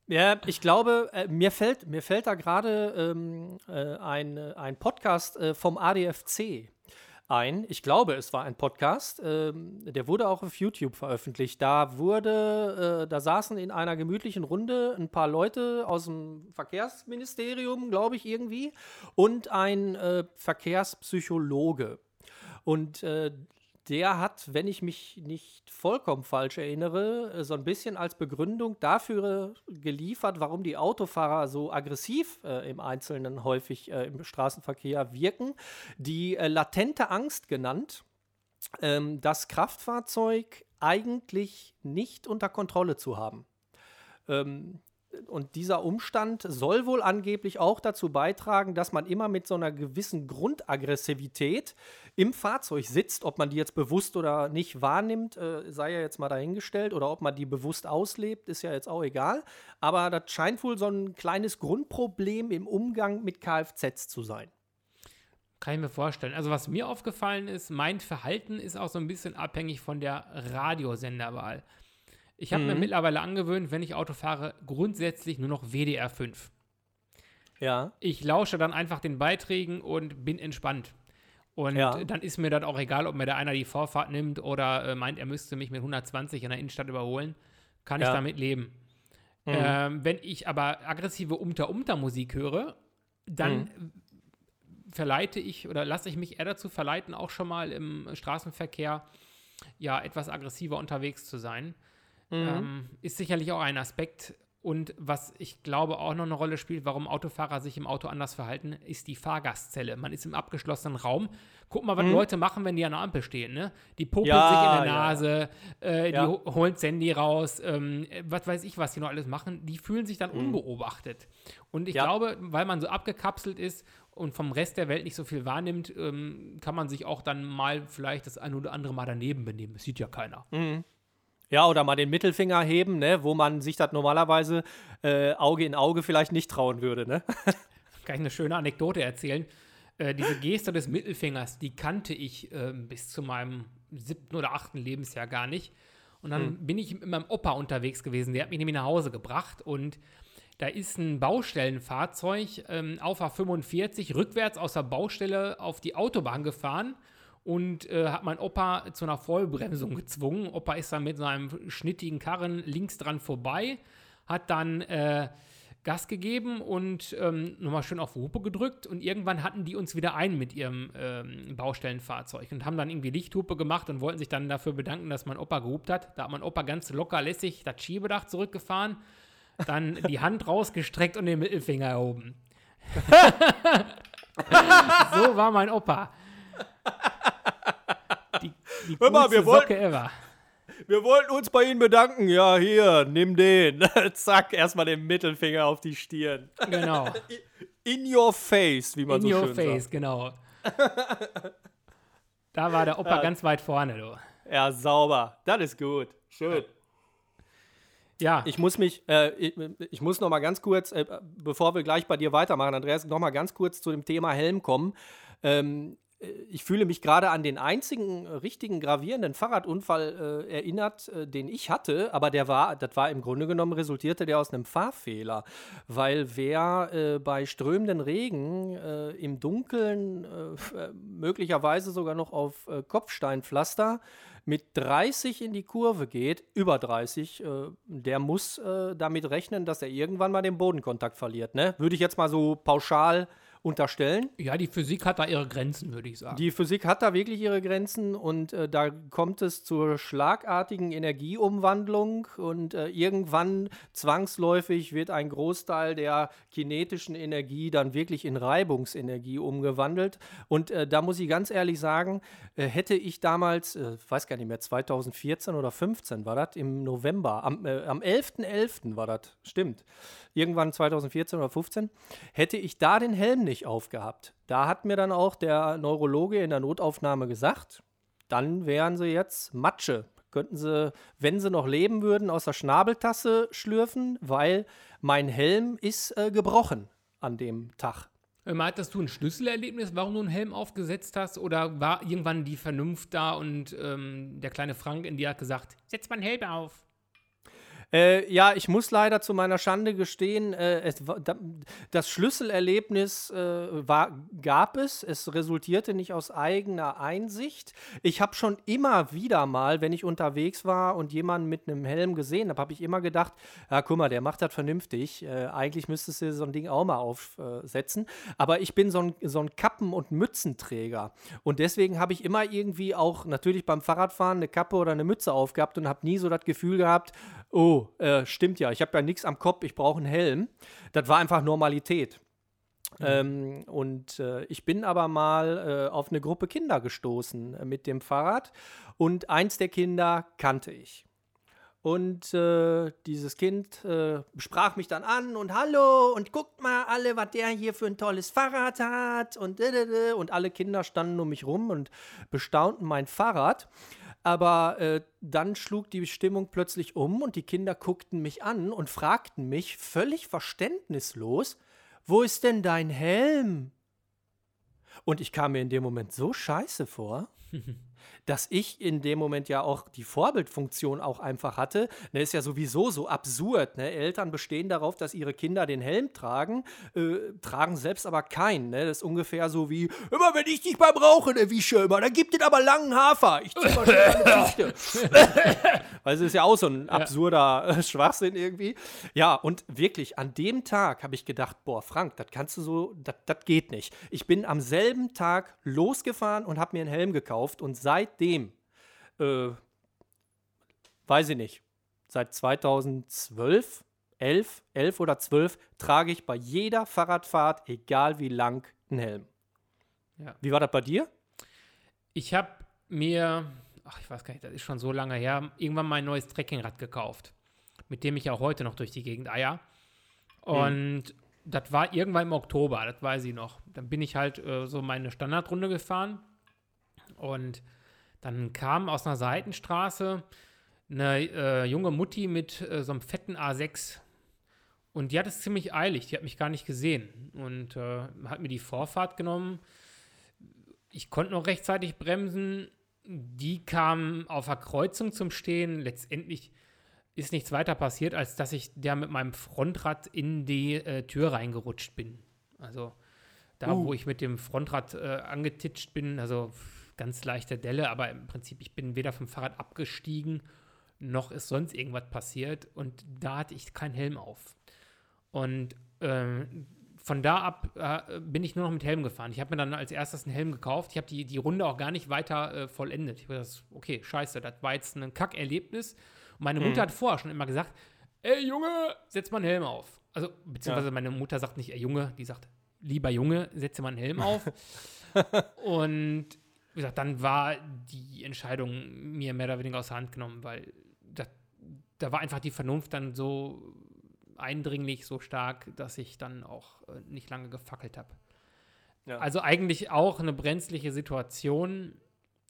C: Ja, ich glaube, äh, mir, fällt, mir fällt da gerade ähm, äh, ein, ein Podcast äh, vom ADFC ein. Ich glaube, es war ein Podcast. Ähm, der wurde auch auf YouTube veröffentlicht. Da wurde, äh, da saßen in einer gemütlichen Runde ein paar Leute aus dem Verkehrsministerium, glaube ich, irgendwie, und ein äh, Verkehrspsychologe. Und äh, der hat, wenn ich mich nicht vollkommen falsch erinnere, äh, so ein bisschen als Begründung dafür geliefert, warum die Autofahrer so aggressiv äh, im Einzelnen häufig äh, im Straßenverkehr wirken, die äh, latente Angst genannt, ähm, das Kraftfahrzeug eigentlich nicht unter Kontrolle zu haben. Ähm, und dieser Umstand soll wohl angeblich auch dazu beitragen, dass man immer mit so einer gewissen Grundaggressivität im Fahrzeug sitzt. Ob man die jetzt bewusst oder nicht wahrnimmt, äh, sei ja jetzt mal dahingestellt. Oder ob man die bewusst auslebt, ist ja jetzt auch egal. Aber das scheint wohl so ein kleines Grundproblem im Umgang mit Kfz zu sein.
B: Kann ich mir vorstellen. Also was mir aufgefallen ist, mein Verhalten ist auch so ein bisschen abhängig von der Radiosenderwahl. Ich habe mhm. mir mittlerweile angewöhnt, wenn ich Auto fahre, grundsätzlich nur noch WDR 5. Ja. Ich lausche dann einfach den Beiträgen und bin entspannt. Und ja. dann ist mir das auch egal, ob mir da einer die Vorfahrt nimmt oder äh, meint, er müsste mich mit 120 in der Innenstadt überholen. Kann ja. ich damit leben. Mhm. Ähm, wenn ich aber aggressive Umter-Umter-Musik höre, dann mhm. verleite ich oder lasse ich mich eher dazu verleiten, auch schon mal im Straßenverkehr ja etwas aggressiver unterwegs zu sein. Mhm. Ähm, ist sicherlich auch ein Aspekt. Und was ich glaube auch noch eine Rolle spielt, warum Autofahrer sich im Auto anders verhalten, ist die Fahrgastzelle. Man ist im abgeschlossenen Raum. Guck mal, was mhm. Leute machen, wenn die an der Ampel stehen. Ne? Die popeln ja, sich in der Nase, ja. äh, die ja. holen das Handy raus, ähm, was weiß ich, was die noch alles machen. Die fühlen sich dann mhm. unbeobachtet. Und ich glaube, weil man so abgekapselt ist und vom Rest der Welt nicht so viel wahrnimmt, ähm, kann man sich auch dann mal vielleicht das ein oder andere Mal daneben benehmen. Das sieht ja keiner.
C: Mhm. Ja, oder mal den Mittelfinger heben, ne, wo man sich das normalerweise äh, Auge in Auge vielleicht nicht trauen würde, ne?
B: kann ich eine schöne Anekdote erzählen. Äh, diese Geste des Mittelfingers, die kannte ich äh, bis zu meinem siebten oder achten Lebensjahr gar nicht. Und dann
C: Mhm.
B: bin ich mit meinem Opa unterwegs gewesen. Der hat mich nämlich nach Hause gebracht und da ist ein Baustellenfahrzeug ähm, auf A45 rückwärts aus der Baustelle auf die Autobahn gefahren und äh, hat mein Opa zu einer Vollbremsung gezwungen. Opa ist dann mit seinem schnittigen Karren links dran vorbei, hat dann äh, Gas gegeben und ähm, nochmal schön auf Hupe gedrückt und irgendwann hatten die uns wieder ein mit ihrem ähm, Baustellenfahrzeug und haben dann irgendwie Lichthupe gemacht und wollten sich dann dafür bedanken, dass mein Opa gehupt hat. Da hat mein Opa ganz locker lässig das Schiebedach zurückgefahren, dann die Hand rausgestreckt und den Mittelfinger erhoben. so war mein Opa. Die,
C: Hör mal, wir wollten-. Wir wollten uns bei Ihnen bedanken. Ja, hier, nimm den. Zack, erstmal den Mittelfinger auf die Stirn.
B: Genau.
C: In your face, wie man
B: In
C: so
B: your
C: schön
B: face,
C: sagt.
B: genau. Da war der Opa ganz weit vorne, du.
C: Ja, sauber. Das ist gut. Schön.
B: Ja,
C: Ich muss mich, äh, ich, ich muss noch mal ganz kurz, äh, bevor wir gleich bei dir weitermachen, Andreas, noch mal ganz kurz zu dem Thema Helm kommen. Ähm, äh, ich fühle mich gerade an den einzigen äh, richtigen gravierenden Fahrradunfall äh, erinnert, äh, den ich hatte, aber der war, das war im Grunde genommen resultierte der aus einem Fahrfehler, weil wer äh, bei strömenden Regen äh, im Dunkeln äh, äh, möglicherweise sogar noch auf äh, Kopfsteinpflaster mit 30 in die Kurve geht, über 30, äh, der muss äh, damit rechnen, dass er irgendwann mal den Bodenkontakt verliert. Ne? Würde ich jetzt mal so pauschal unterstellen.
B: ja, die Physik hat da ihre Grenzen, würde ich sagen.
C: Die Physik hat da wirklich ihre Grenzen und äh, da kommt es zur schlagartigen Energieumwandlung und äh, irgendwann zwangsläufig wird ein Großteil der kinetischen Energie dann wirklich in Reibungsenergie umgewandelt. Und äh, da muss ich ganz ehrlich sagen, äh, hätte ich damals, äh, weiß gar nicht mehr, 2014 oder 15 war das, im November, am, äh, am 11.11. war das, stimmt, irgendwann 2014 oder 15, hätte ich da den Helm nicht aufgehabt. Da hat mir dann auch der Neurologe in der Notaufnahme gesagt, dann wären sie jetzt Matsche. Könnten sie, wenn sie noch leben würden, aus der Schnabeltasse schlürfen, weil mein Helm ist äh, gebrochen an dem Tag.
B: Ähm, hattest du ein Schlüsselerlebnis, warum du einen Helm aufgesetzt hast? Oder war irgendwann die Vernunft da und ähm, der kleine Frank in dir hat gesagt, setz mal einen Helm auf?
C: Äh, ja, ich muss leider zu meiner Schande gestehen, äh, es, das Schlüsselerlebnis äh, war, gab es. Es resultierte nicht aus eigener Einsicht. Ich habe schon immer wieder mal, wenn ich unterwegs war und jemanden mit einem Helm gesehen habe, habe ich immer gedacht, ja, guck mal, der macht das vernünftig. Äh, eigentlich müsstest du so ein Ding auch mal aufsetzen. Aber ich bin so ein, so ein Kappen- und Mützenträger. Und deswegen habe ich immer irgendwie auch natürlich beim Fahrradfahren eine Kappe oder eine Mütze aufgehabt und habe nie so das Gefühl gehabt, oh, äh, stimmt ja, ich habe ja nichts am Kopf, ich brauche einen Helm. Das war einfach Normalität. Ähm, und äh, ich bin aber mal äh, auf eine Gruppe Kinder gestoßen äh, mit dem Fahrrad und eins der Kinder kannte ich. Und äh, dieses Kind äh, sprach mich dann an und hallo und guckt mal alle, was der hier für ein tolles Fahrrad hat und und alle Kinder standen um mich rum und bestaunten mein Fahrrad. Aber äh, dann schlug die Stimmung plötzlich um und die Kinder guckten mich an und fragten mich völlig verständnislos, wo ist denn dein Helm? Und ich kam mir in dem Moment so scheiße vor, dass ich in dem Moment ja auch die Vorbildfunktion auch einfach hatte. Ne, ist ja sowieso so absurd. Ne? Eltern bestehen darauf, dass ihre Kinder den Helm tragen, äh, tragen selbst aber keinen. Ne? Das ist ungefähr so wie, immer wenn ich dich beim Rauchen erwische, immer, dann gibt es aber langen Hafer. Ich zieh mal schnell Fichte. Weil es ist ja auch so ein absurder äh, Schwachsinn irgendwie. Ja, und wirklich, an dem Tag habe ich gedacht, boah, Frank, das kannst du so, das geht nicht. Ich bin am selben Tag losgefahren und habe mir einen Helm gekauft und seitdem, äh, weiß ich nicht, seit 2012, 11, 11 oder 12 trage ich bei jeder Fahrradfahrt, egal wie lang, einen Helm.
B: Ja.
C: Wie war das bei dir?
B: Ich habe mir, ach, ich weiß gar nicht, das ist schon so lange her, irgendwann mein neues Trekkingrad gekauft, mit dem ich auch heute noch durch die Gegend eier. Und das war irgendwann im Oktober, das weiß ich noch. Dann bin ich halt äh, so meine Standardrunde gefahren und dann kam aus einer Seitenstraße eine äh, junge Mutti mit äh, so einem fetten A6 Und die hat es ziemlich eilig, die hat mich gar nicht gesehen und äh, hat mir die Vorfahrt genommen. Ich konnte noch rechtzeitig bremsen. Die kam auf der Kreuzung zum Stehen. Letztendlich ist nichts weiter passiert, als dass ich der mit meinem Frontrad in die äh, Tür reingerutscht bin. Also da,
C: Uh.
B: wo ich mit dem Frontrad äh, angetitscht bin, also ganz leichte Delle, aber im Prinzip, ich bin weder vom Fahrrad abgestiegen, noch ist sonst irgendwas passiert und da hatte ich keinen Helm auf. Und ähm, von da ab äh, bin ich nur noch mit Helm gefahren. Ich habe mir dann als erstes einen Helm gekauft. Ich habe die, die Runde auch gar nicht weiter äh, vollendet. Ich habe gesagt, okay, scheiße, das war jetzt ein Kackerlebnis. Und meine Mutter hat vorher schon immer gesagt, ey Junge, setz mal einen Helm auf. Also, beziehungsweise
C: Ja.
B: meine Mutter sagt nicht, ey Junge, die sagt, lieber Junge, setze mal einen Helm auf. Und wie gesagt, dann war die Entscheidung mir mehr oder weniger aus der Hand genommen, weil da, da war einfach die Vernunft dann so eindringlich, so stark, dass ich dann auch äh, nicht lange gefackelt habe.
C: Ja.
B: Also eigentlich auch eine brenzliche Situation.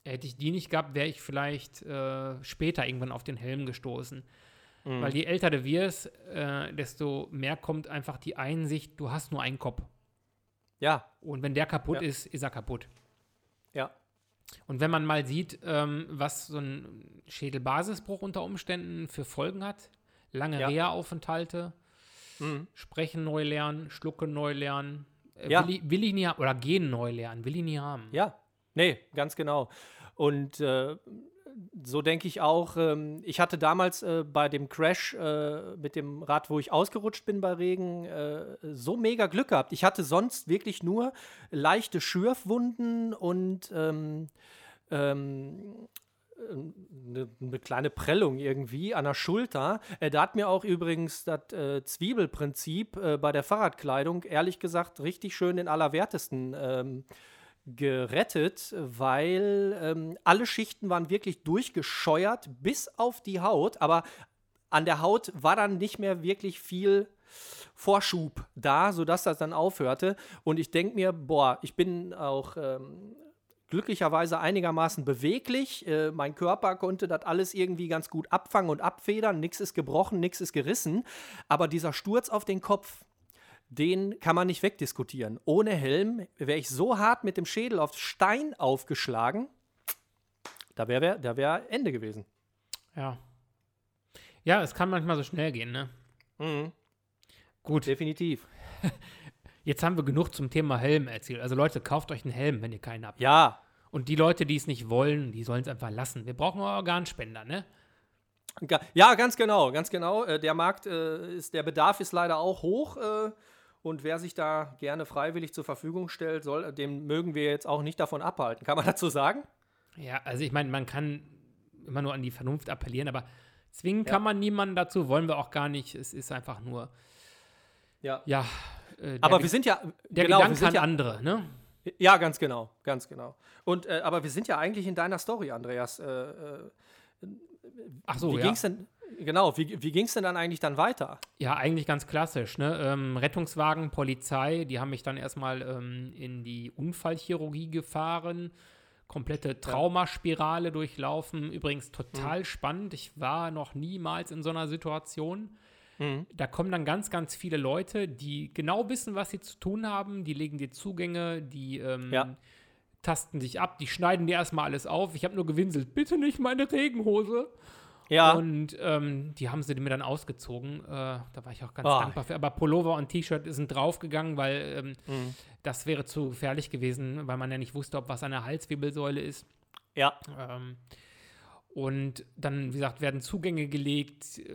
B: Hätte ich die nicht gehabt, wäre ich vielleicht äh, später irgendwann auf den Helm gestoßen.
C: Mhm.
B: Weil je älter du wirst, äh, desto mehr kommt einfach die Einsicht, du hast nur einen Kopf.
C: Ja,
B: Und wenn der kaputt
C: Ja.
B: ist, ist er kaputt.
C: ja.
B: Und wenn man mal sieht, ähm, was so ein Schädelbasisbruch unter Umständen für Folgen hat, lange
C: Ja.
B: Reha-Aufenthalte,
C: Mhm.
B: Sprechen neu lernen, Schlucken neu lernen, äh,
C: Ja.
B: will, ich, will ich nie haben, oder Gehen neu lernen, will ich nie haben.
C: Ja, nee, ganz genau. Und äh, so denke ich auch, ähm, ich hatte damals äh, bei dem Crash äh, mit dem Rad, wo ich ausgerutscht bin bei Regen, äh, so mega Glück gehabt. Ich hatte sonst wirklich nur leichte Schürfwunden und ähm, ähm, eine, eine kleine Prellung irgendwie an der Schulter. Äh, da hat mir auch übrigens das äh, Zwiebelprinzip äh, bei der Fahrradkleidung, ehrlich gesagt, richtig schön den Allerwertesten ähm, gerettet, weil ähm, alle Schichten waren wirklich durchgescheuert bis auf die Haut, aber an der Haut war dann nicht mehr wirklich viel Vorschub da, sodass das dann aufhörte. Und ich denke mir, boah, ich bin auch ähm, glücklicherweise einigermaßen beweglich. Äh, mein Körper konnte das alles irgendwie ganz gut abfangen und abfedern. Nichts ist gebrochen, nichts ist gerissen. Aber dieser Sturz auf den Kopf, den kann man nicht wegdiskutieren. Ohne Helm wäre ich so hart mit dem Schädel auf Stein aufgeschlagen, da wäre wär, da wär Ende gewesen.
B: Ja. Ja, es kann manchmal so schnell gehen, ne? Gut,
C: Definitiv.
B: jetzt haben wir genug zum Thema Helm erzählt. Also Leute, kauft euch einen Helm, wenn ihr keinen habt.
C: Ja,
B: Und die Leute, die es nicht wollen, die sollen es einfach lassen. Wir brauchen auch Organspender, ne?
C: Ja, ganz genau, ganz genau. Äh, Der Markt äh, ist, der Bedarf ist leider auch hoch. Äh, und wer sich da gerne freiwillig zur Verfügung stellt, soll, dem mögen wir jetzt auch nicht davon abhalten. Kann man dazu sagen?
B: Ja, also ich meine, man kann immer nur an die Vernunft appellieren, aber zwingen
C: Ja.
B: kann man niemanden dazu, wollen wir auch gar nicht. Es ist einfach nur,
C: Ja.
B: ja. äh,
C: Aber
B: Ge-
C: wir sind ja.
B: der
C: genau, wir
B: Gedanke
C: sind
B: an
C: ja,
B: andere, ne?
C: Ja, ganz genau, ganz genau. Und äh, aber wir sind ja eigentlich in deiner Story, Andreas. Äh, äh,
B: Ach so,
C: wie
B: ja.
C: ging's denn? Genau, wie, wie ging es denn dann eigentlich dann weiter?
B: Ja, eigentlich ganz klassisch, ne? Ähm, Rettungswagen, Polizei, die haben mich dann erstmal ähm, in die Unfallchirurgie gefahren, komplette Traumaspirale durchlaufen. Übrigens total
C: Mhm.
B: spannend. Ich war noch niemals in so einer Situation.
C: Mhm.
B: Da kommen dann ganz, ganz viele Leute, die genau wissen, was sie zu tun haben. Die legen dir Zugänge, die ähm,
C: Ja.
B: tasten dich ab, die schneiden dir erstmal alles auf. Ich habe nur gewinselt, bitte nicht meine Regenhose.
C: Ja,
B: Und ähm, die haben sie mir dann ausgezogen. Äh, da war ich auch ganz
C: Ah.
B: dankbar für. Aber Pullover und T-Shirt sind draufgegangen, weil ähm,
C: Mhm.
B: das wäre zu gefährlich gewesen, weil man ja nicht wusste, ob was an der Halswirbelsäule ist.
C: ja,
B: Ähm, und dann, wie gesagt, werden Zugänge gelegt. Äh,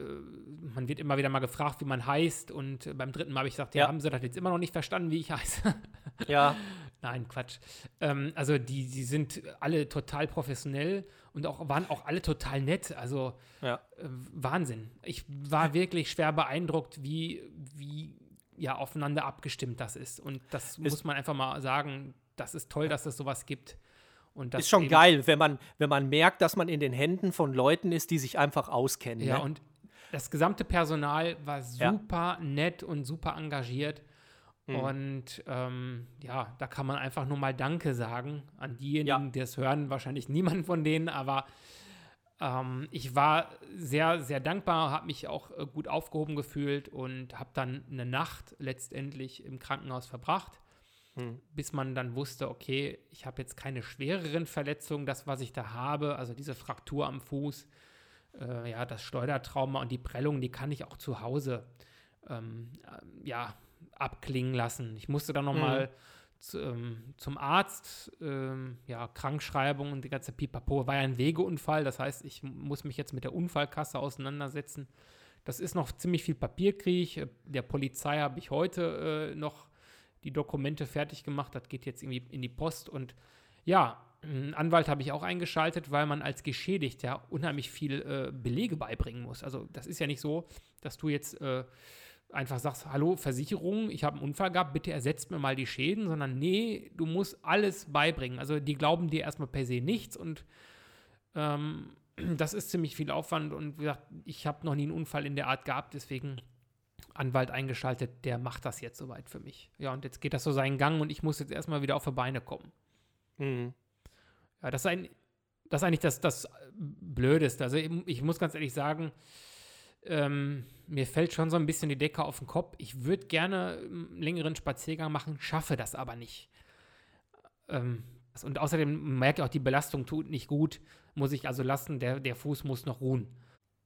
B: man wird immer wieder mal gefragt, wie man heißt. Und äh, beim dritten Mal habe ich gesagt, ja,
C: Ja.
B: haben sie das jetzt immer noch nicht verstanden, wie ich heiße?
C: ja,
B: Nein, Quatsch. Ähm, also die, die sind alle total professionell und auch waren auch alle total nett. Also
C: ja.
B: äh, Wahnsinn. Ich war wirklich schwer beeindruckt, wie, wie ja, aufeinander abgestimmt das ist. Und das muss man einfach mal sagen, das ist toll, dass es sowas gibt. Und das
C: Ist schon geil, wenn man, wenn man merkt, dass man in den Händen von Leuten ist, die sich einfach auskennen.
B: Ja,
C: ne?
B: und das gesamte Personal war
C: Ja.
B: super nett und super engagiert.
C: Mhm.
B: Und ähm, ja, da kann man einfach nur mal Danke sagen an diejenigen,
C: Ja.
B: die es hören. Wahrscheinlich niemand von denen, aber Ähm, ich war sehr, sehr dankbar, habe mich auch äh, gut aufgehoben gefühlt und habe dann eine Nacht letztendlich im Krankenhaus verbracht,
C: Hm.
B: bis man dann wusste, okay, ich habe jetzt keine schwereren Verletzungen, das, was ich da habe, also diese Fraktur am Fuß, äh, ja, das Schleudertrauma und die Prellung, die kann ich auch zu Hause ähm, ähm, ja, abklingen lassen. Ich musste dann nochmal zu, ähm, zum Arzt, ähm, ja, Krankschreibung und die ganze Pipapo. War ja ein Wegeunfall, das heißt, ich muss mich jetzt mit der Unfallkasse auseinandersetzen. Das ist noch ziemlich viel Papierkrieg. Der Polizei habe ich heute äh, noch die Dokumente fertig gemacht. Das geht jetzt irgendwie in die Post. Und ja, einen Anwalt habe ich auch eingeschaltet, weil man als Geschädigter unheimlich viel äh, Belege beibringen muss. Also das ist ja nicht so, dass du jetzt äh, einfach sagst, hallo Versicherung, ich habe einen Unfall gehabt, bitte ersetzt mir mal die Schäden, sondern nee, du musst alles beibringen. Also die glauben dir erstmal per se nichts und ähm, das ist ziemlich viel Aufwand und wie gesagt, ich habe noch nie einen Unfall in der Art gehabt, deswegen Anwalt eingeschaltet, der macht das jetzt soweit für mich. Ja, und jetzt geht das so seinen Gang und ich muss jetzt erstmal wieder auf die Beine kommen.
C: Mhm.
B: Ja, das ist, ein, das ist eigentlich das, das Blödeste. Also ich, ich muss ganz ehrlich sagen, ähm, mir fällt schon so ein bisschen die Decke auf den Kopf. Ich würde gerne einen längeren Spaziergang machen, schaffe das aber nicht. Ähm, und außerdem merke ich auch, die Belastung tut nicht gut, muss ich also lassen, der, der Fuß muss noch ruhen.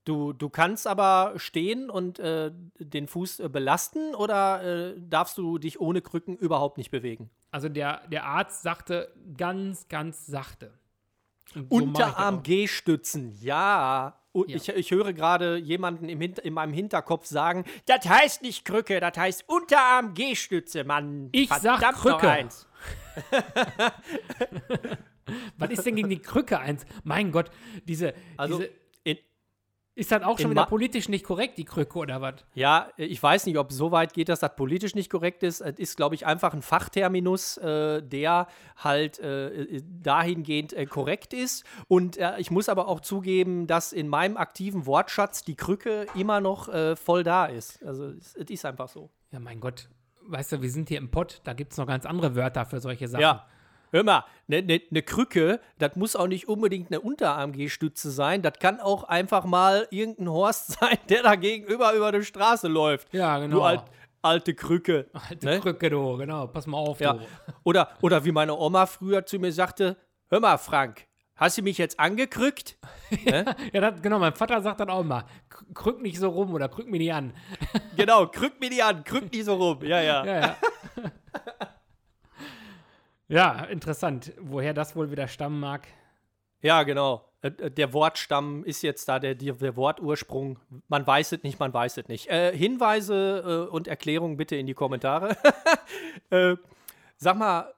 C: Du, du kannst aber stehen und äh, den Fuß äh, belasten oder äh, darfst du dich ohne Krücken überhaupt nicht bewegen?
B: Also der, der Arzt sagte ganz, ganz sachte. So mache ich das
C: Unterarm
B: auch.
C: G-Stützen, ja.
B: Ja.
C: Ich, ich höre gerade jemanden im Hinter, in meinem Hinterkopf sagen, das heißt nicht Krücke, das heißt Unterarm G-Stütze, Mann.
B: Ich sag
C: Verdammt noch
B: Krücke.
C: eins.
B: Was ist denn gegen die Krücke eins? Mein Gott, diese,
C: Also,
B: diese ist das auch schon wieder
C: Ma-
B: politisch nicht korrekt, die Krücke oder was?
C: ja, ich weiß nicht, ob so weit geht, dass das politisch nicht korrekt ist. Es ist, glaube ich, einfach ein Fachterminus, äh, der halt äh, dahingehend äh, korrekt ist. Und äh, ich muss aber auch zugeben, dass in meinem aktiven Wortschatz die Krücke immer noch äh, voll da ist. Also, es, es ist einfach so.
B: Ja, mein Gott, weißt du, wir sind hier im Pott, da gibt es noch ganz andere Wörter für solche Sachen.
C: Ja. Hör mal, eine ne, ne Krücke, das muss auch nicht unbedingt eine Unterarm-G-Stütze sein. Das kann auch einfach mal irgendein Horst sein, der da gegenüber über die Straße läuft.
B: Ja, genau.
C: Du alt, alte Krücke.
B: Alte
C: ne?
B: Krücke, du, genau, pass mal auf,
C: Ja.
B: du.
C: Oder, oder wie meine Oma früher zu mir sagte: Hör mal, Frank, hast du mich jetzt angekrückt? ne?
B: Ja, das, genau, mein Vater sagt dann auch immer, "K- krück nicht so rum oder krück mir nicht an.
C: Genau, krück mir die an, krück die so rum. Ja, ja.
B: Ja, ja. Ja, interessant, woher das wohl wieder stammen mag.
C: Ja, genau. Äh, äh, Der Wortstamm ist jetzt da, der, der Wortursprung. Man weiß es nicht, man weiß es nicht. Äh, Hinweise äh, und Erklärungen bitte in die Kommentare. äh, sag mal,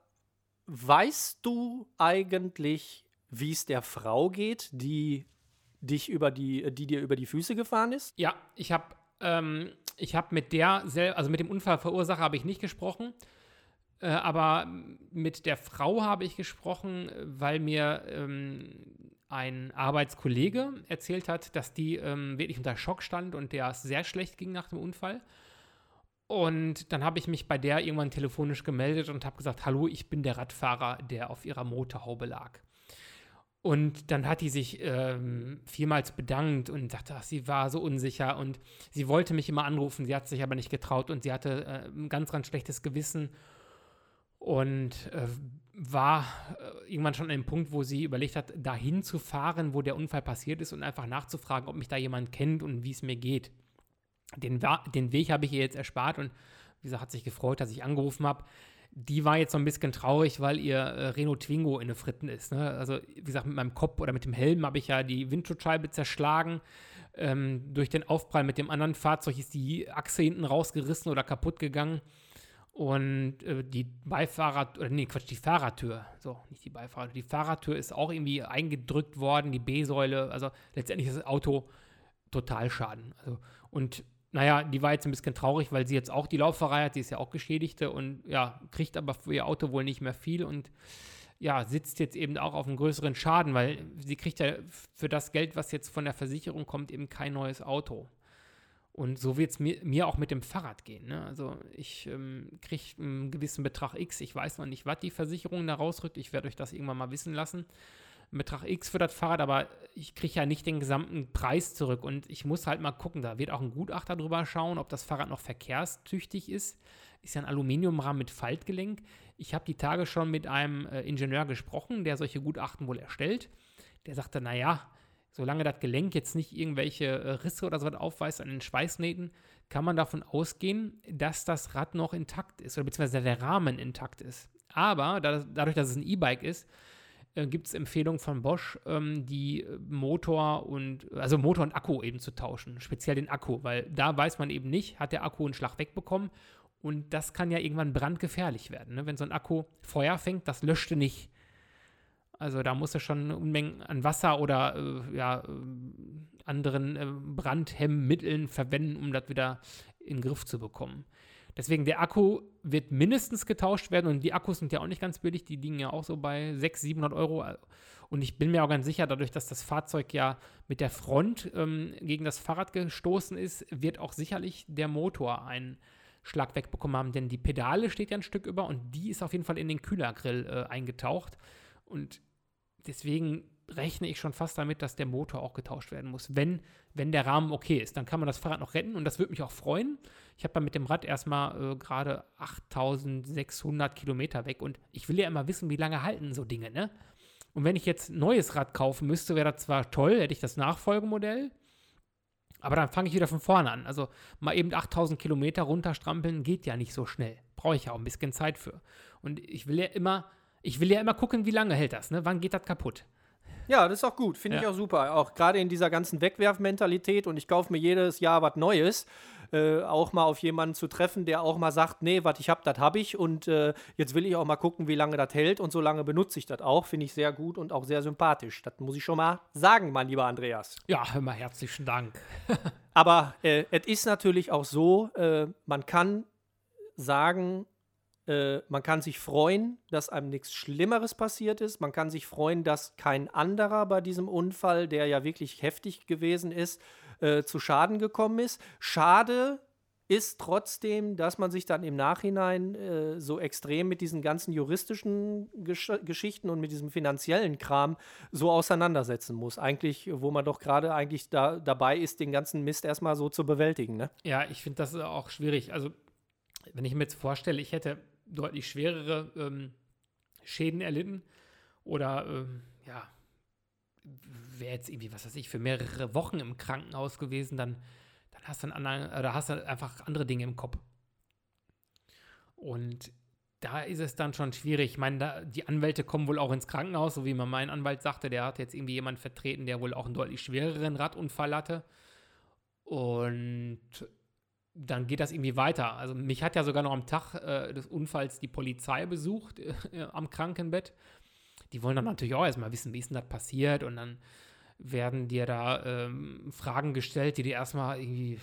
C: weißt du eigentlich, wie es der Frau geht, die dich über die, die dir über die Füße gefahren ist?
B: Ja, ich habe ähm, ich mit der, also mit dem Unfallverursacher habe ich nicht gesprochen, äh, aber mit der Frau habe ich gesprochen, weil mir ähm, ein Arbeitskollege erzählt hat, dass die ähm, wirklich unter Schock stand und der es sehr schlecht ging nach dem Unfall. Und dann habe ich mich bei der irgendwann telefonisch gemeldet und habe gesagt, hallo, ich bin der Radfahrer, der auf ihrer Motorhaube lag. Und dann hat die sich ähm, vielmals bedankt und sagte, ach, sie war so unsicher und sie wollte mich immer anrufen, sie hat sich aber nicht getraut und sie hatte äh, ein ganz, ganz schlechtes Gewissen und äh, war äh, irgendwann schon an dem Punkt, wo sie überlegt hat, dahin zu fahren, wo der Unfall passiert ist und einfach nachzufragen, ob mich da jemand kennt und wie es mir geht. Den, den Weg habe ich ihr jetzt erspart und wie gesagt, hat sich gefreut, dass ich angerufen habe. Die war jetzt so ein bisschen traurig, weil ihr äh, Renault Twingo in den Fritten ist. Ne? Also, wie gesagt, mit meinem Kopf oder mit dem Helm habe ich ja die Windschutzscheibe zerschlagen. Ähm, durch den Aufprall mit dem anderen Fahrzeug ist die Achse hinten rausgerissen oder kaputt gegangen. Und äh, die Beifahrer, oder nee, Quatsch, die Fahrertür, so, nicht die Beifahrer, die Fahrertür ist auch irgendwie eingedrückt worden, die B-Säule, also letztendlich ist das Auto Totalschaden. Also, und naja, die war jetzt ein bisschen traurig, weil sie jetzt auch die Lauferei hat, sie ist ja auch Geschädigte und ja, kriegt aber für ihr Auto wohl nicht mehr viel und ja, sitzt jetzt eben auch auf einem größeren Schaden, weil sie kriegt ja für das Geld, was jetzt von der Versicherung kommt, eben kein neues Auto. Und so wird es mir, mir auch mit dem Fahrrad gehen. Ne? Also ich ähm, kriege einen gewissen Betrag X. Ich weiß noch nicht, was die Versicherung da rausrückt. Ich werde euch das irgendwann mal wissen lassen. Betrag X für das Fahrrad, aber ich kriege ja nicht den gesamten Preis zurück und ich muss halt mal gucken, da wird auch ein Gutachter drüber schauen, ob das Fahrrad noch verkehrstüchtig ist. Ist ja ein Aluminiumrahmen mit Faltgelenk. Ich habe die Tage schon mit einem äh, Ingenieur gesprochen, der solche Gutachten wohl erstellt. Der sagte, naja, solange das Gelenk jetzt nicht irgendwelche äh, Risse oder so was aufweist an den Schweißnähten, kann man davon ausgehen, dass das Rad noch intakt ist oder beziehungsweise der Rahmen intakt ist. Aber da, dadurch, dass es ein E-Bike ist, äh, gibt es Empfehlungen von Bosch, ähm, die Motor und, also Motor und Akku eben zu tauschen, speziell den Akku, weil da weiß man eben nicht, hat der Akku einen Schlag wegbekommen und das kann ja irgendwann brandgefährlich werden. Ne? Wenn so ein Akku Feuer fängt, das löschte nicht. Also da muss er schon Unmengen an Wasser oder äh, ja, äh, anderen äh, Brandhemmmitteln verwenden, um das wieder in den Griff zu bekommen. Deswegen der Akku wird mindestens getauscht werden und die Akkus sind ja auch nicht ganz billig, die liegen ja auch so bei 600, 700 Euro. Und ich bin mir auch ganz sicher, dadurch, dass das Fahrzeug ja mit der Front ähm, gegen das Fahrrad gestoßen ist, wird auch sicherlich der Motor einen Schlag wegbekommen haben, denn die Pedale steht ja ein Stück über und die ist auf jeden Fall in den Kühlergrill äh, eingetaucht. Und deswegen rechne ich schon fast damit, dass der Motor auch getauscht werden muss, wenn, wenn der Rahmen okay ist. Dann kann man das Fahrrad noch retten und das würde mich auch freuen. Ich habe mit dem Rad erstmal äh, gerade 8600 Kilometer weg und ich will ja immer wissen, wie lange halten so Dinge, ne? Und wenn ich jetzt ein neues Rad kaufen müsste, wäre das zwar toll, hätte ich das Nachfolgemodell, aber dann fange ich wieder von vorne an. Also mal eben 8000 Kilometer runterstrampeln geht ja nicht so schnell. Brauche ich ja auch ein bisschen Zeit für. Und ich will ja immer, ich will ja immer gucken, wie lange hält das, ne? Wann geht das kaputt?
C: Ja, das ist auch gut. Finde ja. ich auch super. Auch gerade in dieser ganzen Wegwerfmentalität und ich kaufe mir jedes Jahr was Neues. Äh, auch mal auf jemanden zu treffen, der auch mal sagt, nee, was ich habe, das habe ich und äh, jetzt will ich auch mal gucken, wie lange das hält und so lange benutze ich das auch, finde ich sehr gut und auch sehr sympathisch. Das muss ich schon mal sagen, mein lieber Andreas.
B: Ja, mal, herzlichen Dank.
C: Aber äh, es ist natürlich auch so, äh, man kann sagen, äh, man kann sich freuen, dass einem nichts Schlimmeres passiert ist. Man kann sich freuen, dass kein anderer bei diesem Unfall, der ja wirklich heftig gewesen ist, äh, zu Schaden gekommen ist. Schade ist trotzdem, dass man sich dann im Nachhinein äh, so extrem mit diesen ganzen juristischen Gesch Geschichten und mit diesem finanziellen Kram so auseinandersetzen muss. Eigentlich, wo man doch gerade eigentlich da, dabei ist, den ganzen Mist erstmal so zu bewältigen. Ne?
B: Ja, ich finde das auch schwierig. Also, wenn ich mir jetzt vorstelle, ich hätte deutlich schwerere ähm, Schäden erlitten oder ähm, ja, wäre jetzt irgendwie, was weiß ich, für mehrere Wochen im Krankenhaus gewesen, dann, dann hast du anderen, oder hast du einfach andere Dinge im Kopf. Und da ist es dann schon schwierig. Ich meine, da, die Anwälte kommen wohl auch ins Krankenhaus, so wie mir mein Anwalt sagte, der hat jetzt irgendwie jemanden vertreten, der wohl auch einen deutlich schwereren Radunfall hatte. Und dann geht das irgendwie weiter. Also mich hat ja sogar noch am Tag äh, des Unfalls die Polizei besucht äh, am Krankenbett. Die wollen dann natürlich auch erstmal wissen, wie ist denn das passiert und dann werden dir da ähm, Fragen gestellt, die dir erstmal irgendwie,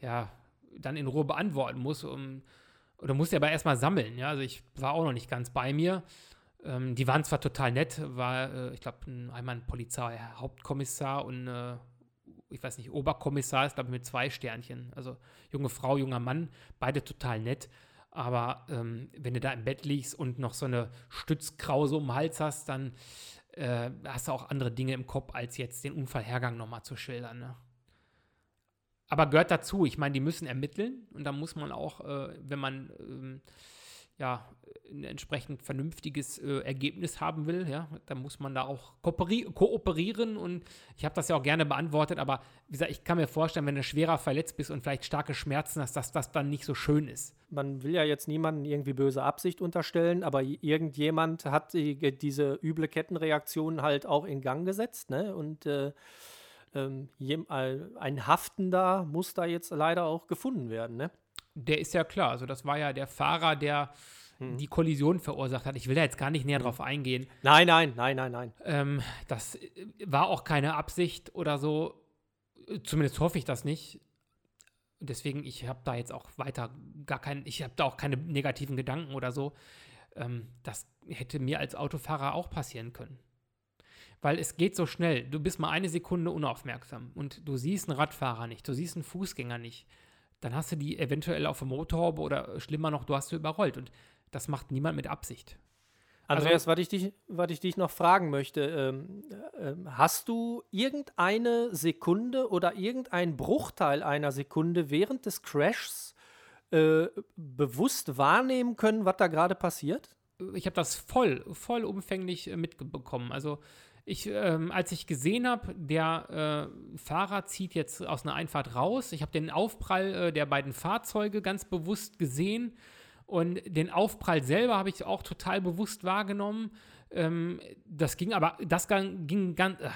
B: ja, dann in Ruhe beantworten musst. Um, oder musst du aber erstmal sammeln, ja. Also ich war auch noch nicht ganz bei mir. Ähm, die waren zwar total nett, war, äh, ich glaube, einmal ein Polizeihauptkommissar und äh, ich weiß nicht, Oberkommissar ist, glaube ich, mit zwei Sternchen. Also junge Frau, junger Mann, beide total nett. Aber ähm, wenn du da im Bett liegst und noch so eine Stützkrause um den Hals hast, dann äh, hast du auch andere Dinge im Kopf, als jetzt den Unfallhergang nochmal zu schildern. Ne? Aber gehört dazu. Ich meine, die müssen ermitteln und da muss man auch, äh, wenn man ähm, ja, ein entsprechend vernünftiges äh, Ergebnis haben will, ja, dann muss man da auch kooperieren und ich habe das ja auch gerne beantwortet, aber wie gesagt, ich kann mir vorstellen, wenn du schwerer verletzt bist und vielleicht starke Schmerzen hast, dass das dann nicht so schön ist.
C: Man will ja jetzt niemandem irgendwie böse Absicht unterstellen, aber irgendjemand hat die, diese üble Kettenreaktion halt auch in Gang gesetzt, ne? Und äh, ähm, ein Haftender muss da jetzt leider auch gefunden werden, ne?
B: Der ist ja klar. Also das war ja der Fahrer, der hm. die Kollision verursacht hat. Ich will da jetzt gar nicht näher hm. drauf eingehen.
C: Nein, nein, nein, nein, nein.
B: Ähm, das äh, war auch keine Absicht oder so. Zumindest hoffe ich das nicht. Deswegen, ich habe da jetzt auch weiter gar keinen, ich habe da auch keine negativen Gedanken oder so. Ähm, das hätte mir als Autofahrer auch passieren können. Weil es geht so schnell. Du bist mal eine Sekunde unaufmerksam und du siehst einen Radfahrer nicht, du siehst einen Fußgänger nicht dann hast du die eventuell auf der Motorhaube oder schlimmer noch, du hast sie überrollt. Und das macht niemand mit Absicht.
C: Andreas, was, ich dich, was ich dich noch fragen möchte, ähm, äh, hast du irgendeine Sekunde oder irgendeinen Bruchteil einer Sekunde während des Crashs äh, bewusst wahrnehmen können, was da gerade passiert?
B: Ich habe das voll, vollumfänglich äh, mitbekommen. Also ich, ähm, als ich gesehen habe, der äh, Fahrer zieht jetzt aus einer Einfahrt raus. Ich habe den Aufprall äh, der beiden Fahrzeuge ganz bewusst gesehen. Und den Aufprall selber habe ich auch total bewusst wahrgenommen. Ähm, das ging aber, das ging, ganz, äh,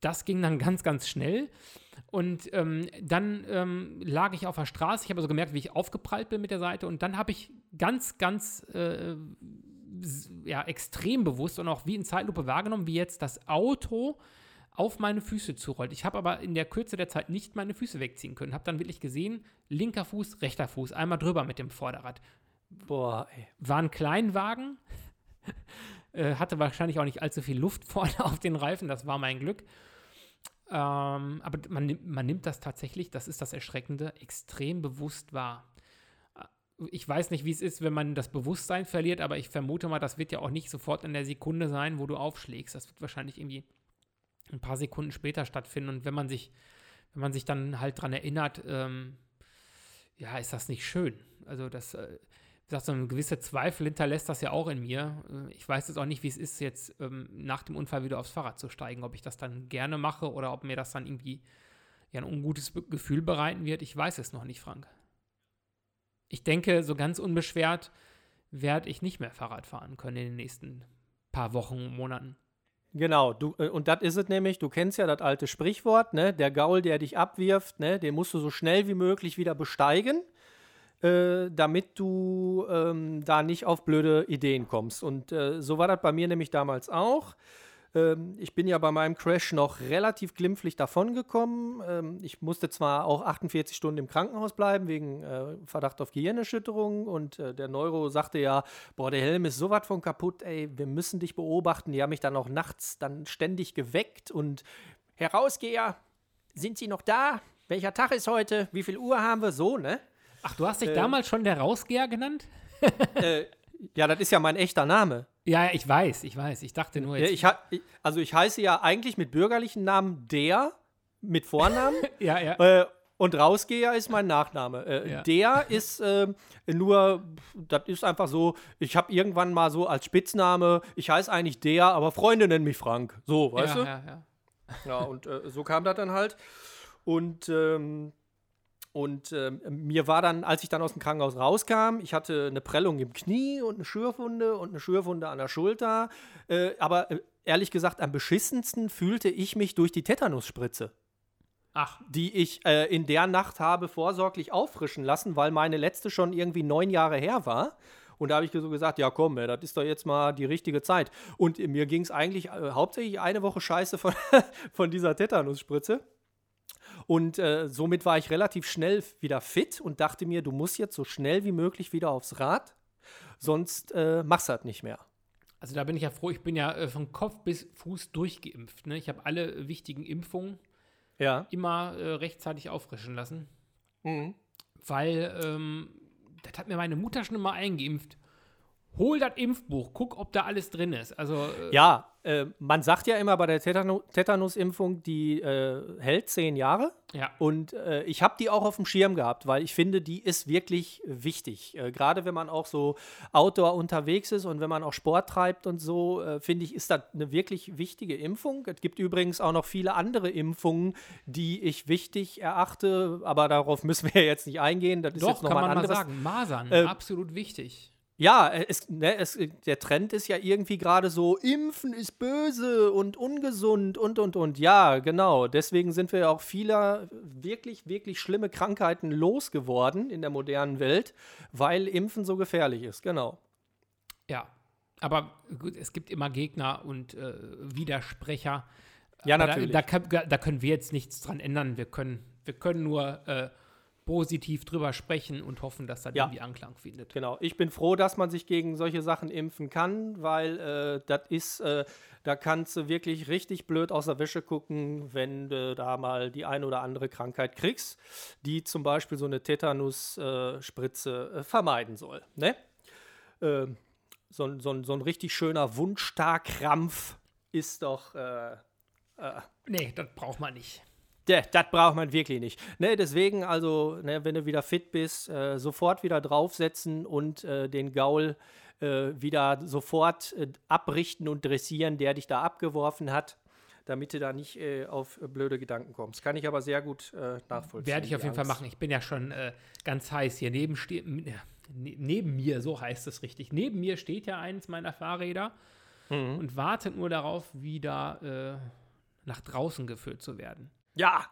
B: das ging dann ganz, ganz schnell. Und ähm, dann ähm, lag ich auf der Straße. Ich habe also gemerkt, wie ich aufgeprallt bin mit der Seite. Und dann habe ich ganz, ganz äh, ja, extrem bewusst und auch wie in Zeitlupe wahrgenommen, wie jetzt das Auto auf meine Füße zurollt. Ich habe aber in der Kürze der Zeit nicht meine Füße wegziehen können. Habe dann wirklich gesehen, linker Fuß, rechter Fuß, einmal drüber mit dem Vorderrad.
C: Boah, ey.
B: War ein Kleinwagen, äh, hatte wahrscheinlich auch nicht allzu viel Luft vorne auf den Reifen, das war mein Glück. Ähm, aber man, man nimmt das tatsächlich, das ist das Erschreckende, extrem bewusst wahr. Ich weiß nicht, wie es ist, wenn man das Bewusstsein verliert, aber ich vermute mal, das wird ja auch nicht sofort in der Sekunde sein, wo du aufschlägst. Das wird wahrscheinlich irgendwie ein paar Sekunden später stattfinden. Und wenn man sich, wenn man sich dann halt dran erinnert, ähm, ja, ist das nicht schön. Also das, äh, gesagt, so ein gewisser Zweifel hinterlässt das ja auch in mir. Äh, ich weiß jetzt auch nicht, wie es ist, jetzt ähm, nach dem Unfall wieder aufs Fahrrad zu steigen, ob ich das dann gerne mache oder ob mir das dann irgendwie ja, ein ungutes Gefühl bereiten wird. Ich weiß es noch nicht, Frank. Ich denke, so ganz unbeschwert werde ich nicht mehr Fahrrad fahren können in den nächsten paar Wochen, Monaten.
C: Genau, du, äh, und das ist es nämlich, du kennst ja das alte Sprichwort, ne? Der Gaul, der dich abwirft, ne, den musst du so schnell wie möglich wieder besteigen äh, damit du ähm, da nicht auf blöde Ideen kommst. Und äh, so war das bei mir nämlich damals auch. Ähm, ich bin ja bei meinem Crash noch relativ glimpflich davongekommen. Ähm, ich musste zwar auch 48 Stunden im Krankenhaus bleiben wegen äh, Verdacht auf Gehirnerschütterung und äh, der Neuro sagte ja, boah, der Helm ist so was von kaputt, ey, wir müssen dich beobachten. Die haben mich dann auch nachts dann ständig geweckt und Herausgeher, sind Sie noch da? Welcher Tag ist heute? Wie viel Uhr haben wir? So, ne?
B: Ach, du hast dich äh, damals schon der Rausgeher genannt?
C: äh, ja, das ist ja mein echter Name.
B: Ja, ich weiß, ich weiß. Ich dachte nur
C: jetzt. Ja, ich, also ich heiße ja eigentlich mit bürgerlichen Namen der mit Vornamen.
B: ja, ja.
C: Äh, und Rausgeher ist mein Nachname. Äh, ja. Der ist äh, nur, das ist einfach so, ich habe irgendwann mal so als Spitzname, ich heiße eigentlich der, aber Freunde nennen mich Frank. So, weißt ja, du? Ja, ja. Ja, und äh, so kam das dann halt. Und ähm, und äh, mir war dann, als ich dann aus dem Krankenhaus rauskam, ich hatte eine Prellung im Knie und eine Schürfwunde und eine Schürfwunde an der Schulter. Äh, aber äh, ehrlich gesagt, am beschissensten fühlte ich mich durch die Tetanusspritze. Ach. Die ich äh, in der Nacht habe vorsorglich auffrischen lassen, weil meine letzte schon irgendwie neun Jahre her war. Und da habe ich so gesagt, ja komm, ey, das ist doch jetzt mal die richtige Zeit. Und mir ging es eigentlich äh, hauptsächlich eine Woche scheiße von, von dieser Tetanusspritze. Und äh, somit war ich relativ schnell wieder fit und dachte mir, du musst jetzt so schnell wie möglich wieder aufs Rad, sonst äh, machst du das nicht mehr.
B: Also da bin ich ja froh, ich bin ja äh, von Kopf bis Fuß durchgeimpft. Ne? Ich habe alle wichtigen Impfungen ja. immer äh, rechtzeitig auffrischen lassen. Mhm. Weil, ähm, das hat mir meine Mutter schon immer eingeimpft. Hol das Impfbuch, guck, ob da alles drin ist. Also,
C: äh, ja, äh, man sagt ja immer bei der Tetanu Tetanusimpfung, die äh, hält zehn Jahre.
B: Ja.
C: Und äh, ich habe die auch auf dem Schirm gehabt, weil ich finde, die ist wirklich wichtig. Äh, gerade wenn man auch so Outdoor unterwegs ist und wenn man auch Sport treibt und so, äh, finde ich, ist das eine wirklich wichtige Impfung. Es gibt übrigens auch noch viele andere Impfungen, die ich wichtig erachte, aber darauf müssen wir jetzt nicht eingehen. Das ist
B: Doch,
C: jetzt noch
B: kann
C: mal
B: man
C: anderes.
B: mal sagen. Masern, absolut wichtig.
C: Ja, äh, es, ne, es, äh, der Trend ist ja irgendwie gerade so, Impfen ist böse und ungesund und, und, und. Ja, genau. Deswegen sind wir ja auch viele wirklich, wirklich schlimme Krankheiten losgeworden in der modernen Welt, weil Impfen so gefährlich ist. Genau.
B: Ja, aber gut, es gibt immer Gegner und äh, Widersprecher.
C: Ja, natürlich.
B: Da, da, da, können wir jetzt nichts dran ändern. Wir können, wir können nur äh, positiv drüber sprechen und hoffen, dass das ja. irgendwie Anklang findet.
C: Genau. Ich bin froh, dass man sich gegen solche Sachen impfen kann, weil äh, das ist, äh, da kannst du wirklich richtig blöd aus der Wäsche gucken, wenn du da mal die eine oder andere Krankheit kriegst, die zum Beispiel so eine Tetanusspritze äh, vermeiden soll. Ne? Ähm, so, ein- so, so ein richtig schöner Wundstarkrampf ist doch. Äh,
B: Nee, das braucht man nicht.
C: Ja, das braucht man wirklich nicht. Ne, deswegen, also, ne, wenn du wieder fit bist, äh, sofort wieder draufsetzen und äh, den Gaul äh, wieder sofort äh, abrichten und dressieren, der dich da abgeworfen hat, damit du da nicht äh, auf blöde Gedanken kommst. Kann ich aber sehr gut äh, nachvollziehen.
B: Werde ich auf jeden Fall
C: Angst.
B: machen. Ich bin ja schon ganz heiß hier. Neben, ne- neben mir, so heißt es richtig. Neben mir steht ja eins meiner Fahrräder
C: Mhm.
B: und wartet nur darauf, wieder nach draußen geführt zu werden.
C: Ja,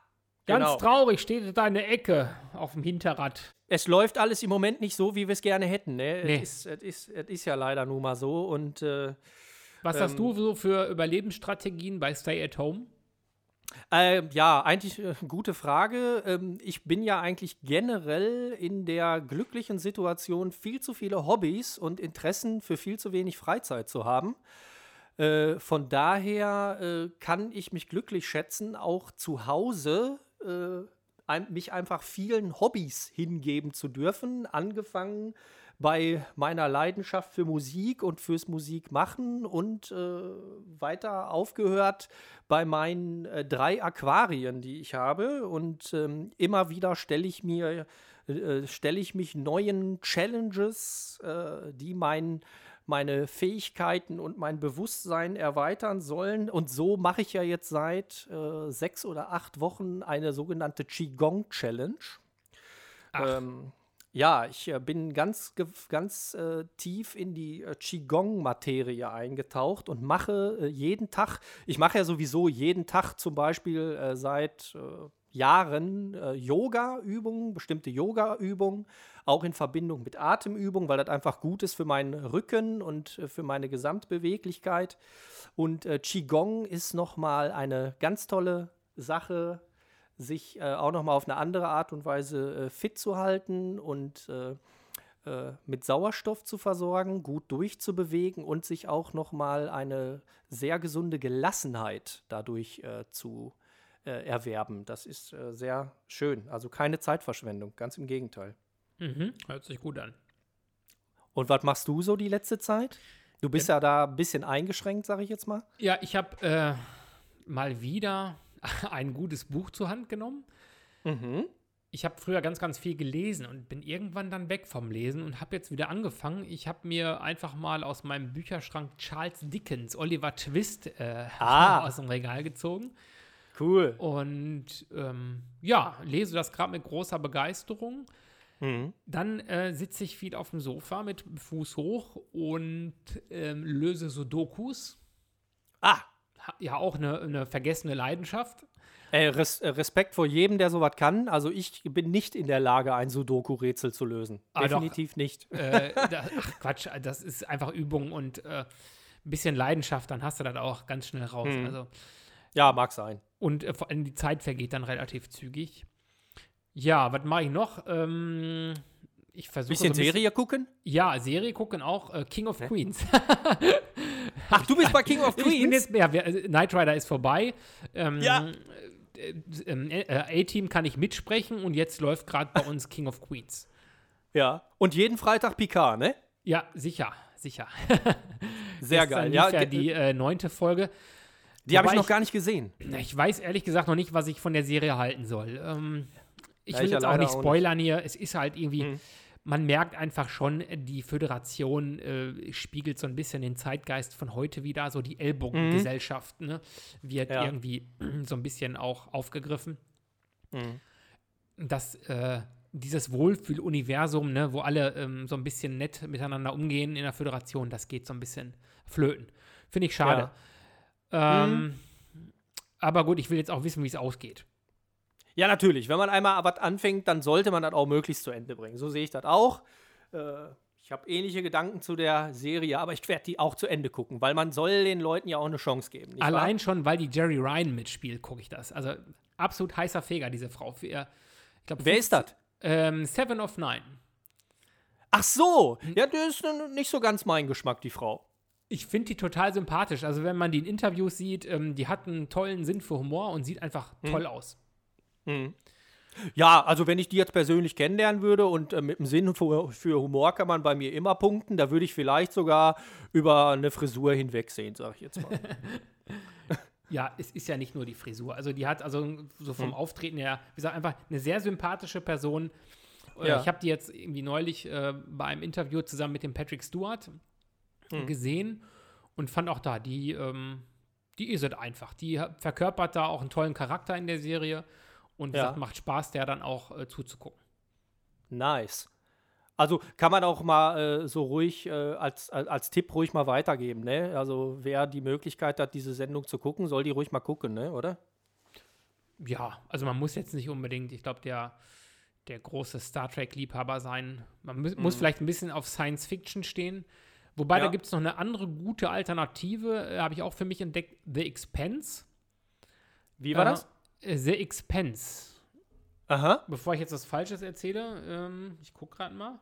B: Ganz
C: genau.
B: traurig steht da eine Ecke auf dem Hinterrad.
C: Es läuft alles im Moment nicht so, wie wir es gerne hätten. Ne?
B: Nee.
C: Es, ist, es, ist, es ist ja leider nun mal so. Und äh,
B: Was hast
C: Ähm,
B: du so für Überlebensstrategien bei Stay at Home?
C: Äh, ja, eigentlich äh, gute Frage. Ähm, ich bin ja eigentlich generell in der glücklichen Situation, viel zu viele Hobbys und Interessen für viel zu wenig Freizeit zu haben. Äh, von daher äh, kann ich mich glücklich schätzen, auch zu Hause äh, ein, mich einfach vielen Hobbys hingeben zu dürfen. Angefangen bei meiner Leidenschaft für Musik und fürs Musikmachen und äh, weiter aufgehört bei meinen äh, drei Aquarien, die ich habe. Und ähm, immer wieder stelle ich mir, äh, stelle ich mich neuen Challenges, äh, die mein, meine Fähigkeiten und mein Bewusstsein erweitern sollen. Und so mache ich ja jetzt seit äh, sechs oder acht Wochen eine sogenannte Qigong-Challenge.
B: Ach.
C: Ähm, ja, ich äh, bin ganz, ganz äh, tief in die äh, Qigong-Materie eingetaucht und mache äh, jeden Tag, ich mache ja sowieso jeden Tag zum Beispiel äh, seit äh, Jahren äh, Yoga-Übungen, bestimmte Yoga-Übungen, auch in Verbindung mit Atemübungen, weil das einfach gut ist für meinen Rücken und äh, für meine Gesamtbeweglichkeit. Und äh, Qigong ist nochmal eine ganz tolle Sache, sich äh, auch nochmal auf eine andere Art und Weise äh, fit zu halten und äh, äh, mit Sauerstoff zu versorgen, gut durchzubewegen und sich auch nochmal eine sehr gesunde Gelassenheit dadurch zu äh, erwerben. Das ist äh, sehr schön. Also keine Zeitverschwendung, ganz im Gegenteil.
B: Mhm, hört sich gut an.
C: Und was machst du so die letzte Zeit? Du bist ja da ein bisschen eingeschränkt, sage ich jetzt mal.
B: Ja, ich habe äh, mal wieder ein gutes Buch zur Hand genommen.
C: Mhm.
B: Ich habe früher ganz, ganz viel gelesen und bin irgendwann dann weg vom Lesen und habe jetzt wieder angefangen. Ich habe mir einfach mal aus meinem Bücherschrank Charles Dickens, Oliver Twist äh,
C: Ah.
B: aus dem Regal gezogen.
C: Cool.
B: Und ähm, ja, lese das gerade mit großer Begeisterung.
C: Mhm.
B: Dann äh, sitze ich viel auf dem Sofa mit Fuß hoch und ähm, löse Sudokus.
C: Ah,
B: Ja, auch eine, eine vergessene Leidenschaft.
C: Äh, Res äh, Respekt vor jedem, der sowas kann. Also ich bin nicht in der Lage, ein Sudoku-Rätsel zu lösen.
B: Ah, doch.
C: Definitiv nicht.
B: äh, da, ach Quatsch, das ist einfach Übung und äh, ein bisschen Leidenschaft, dann hast du das auch ganz schnell raus.
C: Mhm.
B: Also,
C: Ja, mag sein.
B: und äh, vor allem die Zeit vergeht dann relativ zügig. Ja, was mache ich noch? Ähm, ich versuche.
C: Bisschen
B: so ein
C: Serie gucken?
B: Ja, Serie gucken auch. Äh, King of Queens.
C: Ach, du bist bei King of
B: Ich bin
C: Queens?
B: jetzt, ja, also Knight Rider ist vorbei. Ähm,
C: Ja.
B: äh, äh, äh, A-Team kann ich mitsprechen und jetzt läuft gerade bei uns King of Queens.
C: Ja. Und jeden Freitag Picard, ne?
B: Ja, sicher, sicher.
C: Sehr geil. Ja,
B: ja
C: die
B: die äh, neunte Folge.
C: Die habe ich noch gar nicht gesehen.
B: Ich weiß ehrlich gesagt noch nicht, was ich von der Serie halten soll. Ähm, ich
C: Ja,
B: will
C: ich ja
B: jetzt auch nicht
C: auch nicht.
B: spoilern hier. Es ist halt irgendwie,
C: Mhm.
B: man merkt einfach schon, die Föderation äh, spiegelt so ein bisschen den Zeitgeist von heute wieder. So die Ellbogengesellschaft ne, wird
C: Mhm. Ja.
B: irgendwie so ein bisschen auch aufgegriffen.
C: Mhm.
B: dass äh, dieses Wohlfühl-Universum, ne, wo alle ähm, so ein bisschen nett miteinander umgehen in der Föderation, das geht so ein bisschen flöten. Finde ich schade. Ähm, Aber gut, ich will jetzt auch wissen, wie es ausgeht.
C: Ja, natürlich. Wenn man einmal was anfängt, dann sollte man das auch möglichst zu Ende bringen. So sehe ich das auch. Äh, ich habe ähnliche Gedanken zu der Serie, aber ich werde die auch zu Ende gucken, weil man soll den Leuten ja auch eine Chance geben.
B: Allein schon, weil die Jerry Ryan mitspielt, gucke ich das. Also absolut heißer Feger, diese Frau. Für, ihr- ich glaub,
C: Wahr? Wer ist das?
B: Ähm, Seven of Nine.
C: Ach so. Ja, das ist nicht so ganz mein Geschmack, die Frau.
B: Ich finde die total sympathisch. Also wenn man die in Interviews sieht, ähm, die hat einen tollen Sinn für Humor und sieht einfach toll aus.
C: Mhm. Ja, also wenn ich die jetzt persönlich kennenlernen würde und äh, mit dem Sinn für, für Humor kann man bei mir immer punkten, da würde ich vielleicht sogar über eine Frisur hinwegsehen, sag ich jetzt mal.
B: Ja, es ist ja nicht nur die Frisur. Also die hat also so vom
C: Hm.
B: Auftreten her, wie gesagt, einfach eine sehr sympathische Person. Äh,
C: Ja.
B: Ich habe die jetzt irgendwie neulich äh, bei einem Interview zusammen mit dem Patrick Stewart
C: Hm.
B: gesehen und fand auch da, die, ähm, die ist es einfach. Die verkörpert da auch einen tollen Charakter in der Serie und
C: Ja.
B: macht Spaß, der dann auch äh, zuzugucken.
C: Nice. Also kann man auch mal äh, so ruhig äh, als, als, als Tipp ruhig mal weitergeben, ne? Also wer die Möglichkeit hat, diese Sendung zu gucken, soll die ruhig mal gucken, ne? Oder?
B: Ja, also man muss jetzt nicht unbedingt, ich glaube, der, der große Star Trek-Liebhaber sein. Man mu muss vielleicht ein bisschen auf Science Fiction stehen. Wobei.
C: Ja.
B: da gibt es noch eine andere gute Alternative, äh, habe ich auch für mich entdeckt, The Expense.
C: Wie war
B: Äh,
C: das?
B: äh, The Expense.
C: Aha.
B: Bevor ich jetzt was Falsches erzähle, ähm, ich gucke gerade mal.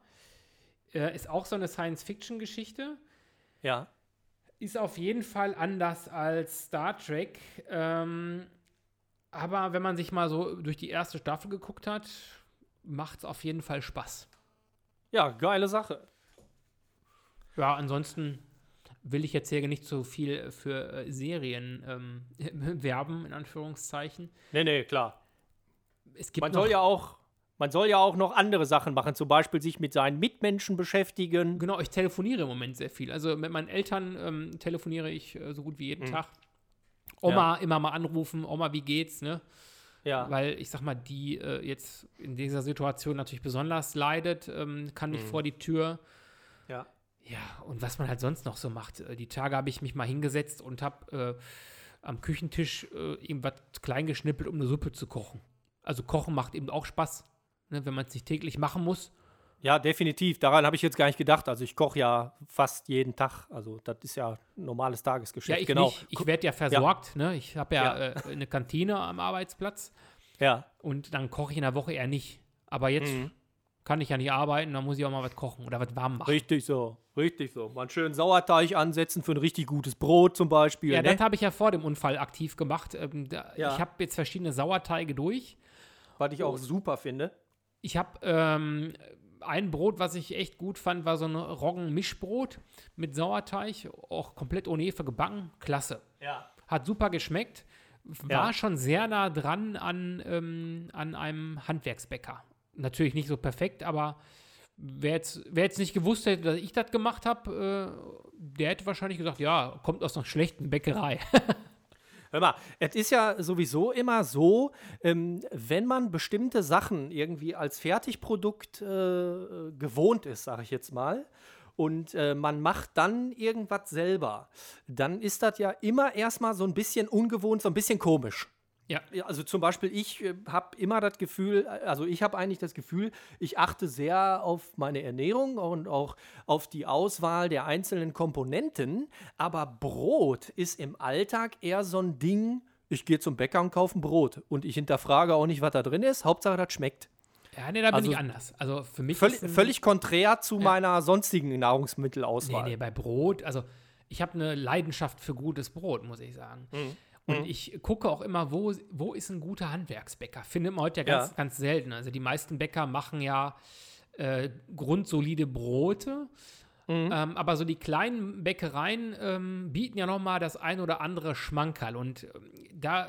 B: Äh, ist auch so eine Science-Fiction-Geschichte.
C: Ja.
B: Ist auf jeden Fall anders als Star Trek. Ähm, aber wenn man sich mal so durch die erste Staffel geguckt hat, macht es auf jeden Fall Spaß.
C: Ja, geile Sache.
B: Ja, ansonsten will ich jetzt hier nicht so viel für äh, Serien ähm, werben, in Anführungszeichen.
C: Nee, nee, klar.
B: Es gibt
C: Man soll ja auch, man soll ja auch noch andere Sachen machen, zum Beispiel sich mit seinen Mitmenschen beschäftigen.
B: Genau, ich telefoniere im Moment sehr viel. Also mit meinen Eltern ähm, telefoniere ich äh, so gut wie jeden Tag. Oma immer mal anrufen, Oma, wie geht's, ne?
C: Ja.
B: Weil ich sag mal, die äh, jetzt in dieser Situation natürlich besonders leidet, ähm, kann nicht vor die Tür.
C: ja.
B: Ja, und was man halt sonst noch so macht. Äh, Die Tage habe ich mich mal hingesetzt und habe äh, am Küchentisch äh, irgendwas klein geschnippelt, um eine Suppe zu kochen. Also Kochen macht eben auch Spaß, ne, wenn man es nicht täglich machen muss.
C: Ja, definitiv. Daran habe ich jetzt gar nicht gedacht. Also ich koche ja fast jeden Tag. Also das ist ja ein normales
B: Ja,
C: Tagesgeschäft.
B: ich
C: genau.
B: nicht. Ich werde ja versorgt. Ne? Ich habe ja,
C: Ja.
B: Äh, eine Kantine am Arbeitsplatz
C: Ja.
B: und dann koche ich in der Woche eher nicht. Aber jetzt kann ich ja nicht arbeiten, dann muss ich auch mal was kochen oder was warm machen.
C: Richtig so. Richtig so. Mal einen schönen Sauerteig ansetzen für ein richtig gutes Brot zum Beispiel.
B: Ja,
C: ne?
B: das habe ich ja vor dem Unfall aktiv gemacht. Ähm, da,
C: Ja.
B: Ich habe jetzt verschiedene Sauerteige durch.
C: Was ich auch super finde.
B: Ich habe ähm, ein Brot, was ich echt gut fand, war so ein Roggen-Mischbrot mit Sauerteig, auch komplett ohne Hefe gebacken. Klasse.
C: Ja.
B: Hat super geschmeckt. War
C: Ja.
B: schon sehr nah dran an, ähm, an einem Handwerksbäcker. Natürlich nicht so perfekt, aber wer jetzt, wer jetzt nicht gewusst hätte, dass ich das gemacht habe, äh, der hätte wahrscheinlich gesagt, ja, kommt aus einer schlechten Bäckerei.
C: Hör mal, es ist ja sowieso immer so, ähm, wenn man bestimmte Sachen irgendwie als Fertigprodukt äh, gewohnt ist, sage ich jetzt mal, und äh, man macht dann irgendwas selber, dann ist das ja immer erstmal so ein bisschen ungewohnt, so ein bisschen komisch.
B: Ja.
C: Ja, also zum Beispiel, ich äh, habe immer das Gefühl, also ich habe eigentlich das Gefühl, ich achte sehr auf meine Ernährung und auch auf die Auswahl der einzelnen Komponenten. Aber Brot ist im Alltag eher so ein Ding, ich gehe zum Bäcker und kaufe ein Brot. Und ich hinterfrage auch nicht, was da drin ist. Hauptsache, das schmeckt.
B: Ja, nee, da bin
C: Also
B: ich anders. Also für mich
C: Völlig, völlig konträr zu meiner sonstigen
B: Nee,
C: Nahrungsmittelauswahl.
B: nee, bei Brot, also ich habe eine Leidenschaft für gutes Brot, muss ich sagen.
C: Mhm.
B: Und ich gucke auch immer, wo, wo ist ein guter Handwerksbäcker? Findet man heute ja ganz,
C: Ja.
B: ganz selten. Also die meisten Bäcker machen ja äh, grundsolide Brote.
C: Mhm.
B: Ähm, aber so die kleinen Bäckereien ähm, bieten ja noch mal das ein oder andere Schmankerl. Und ähm, da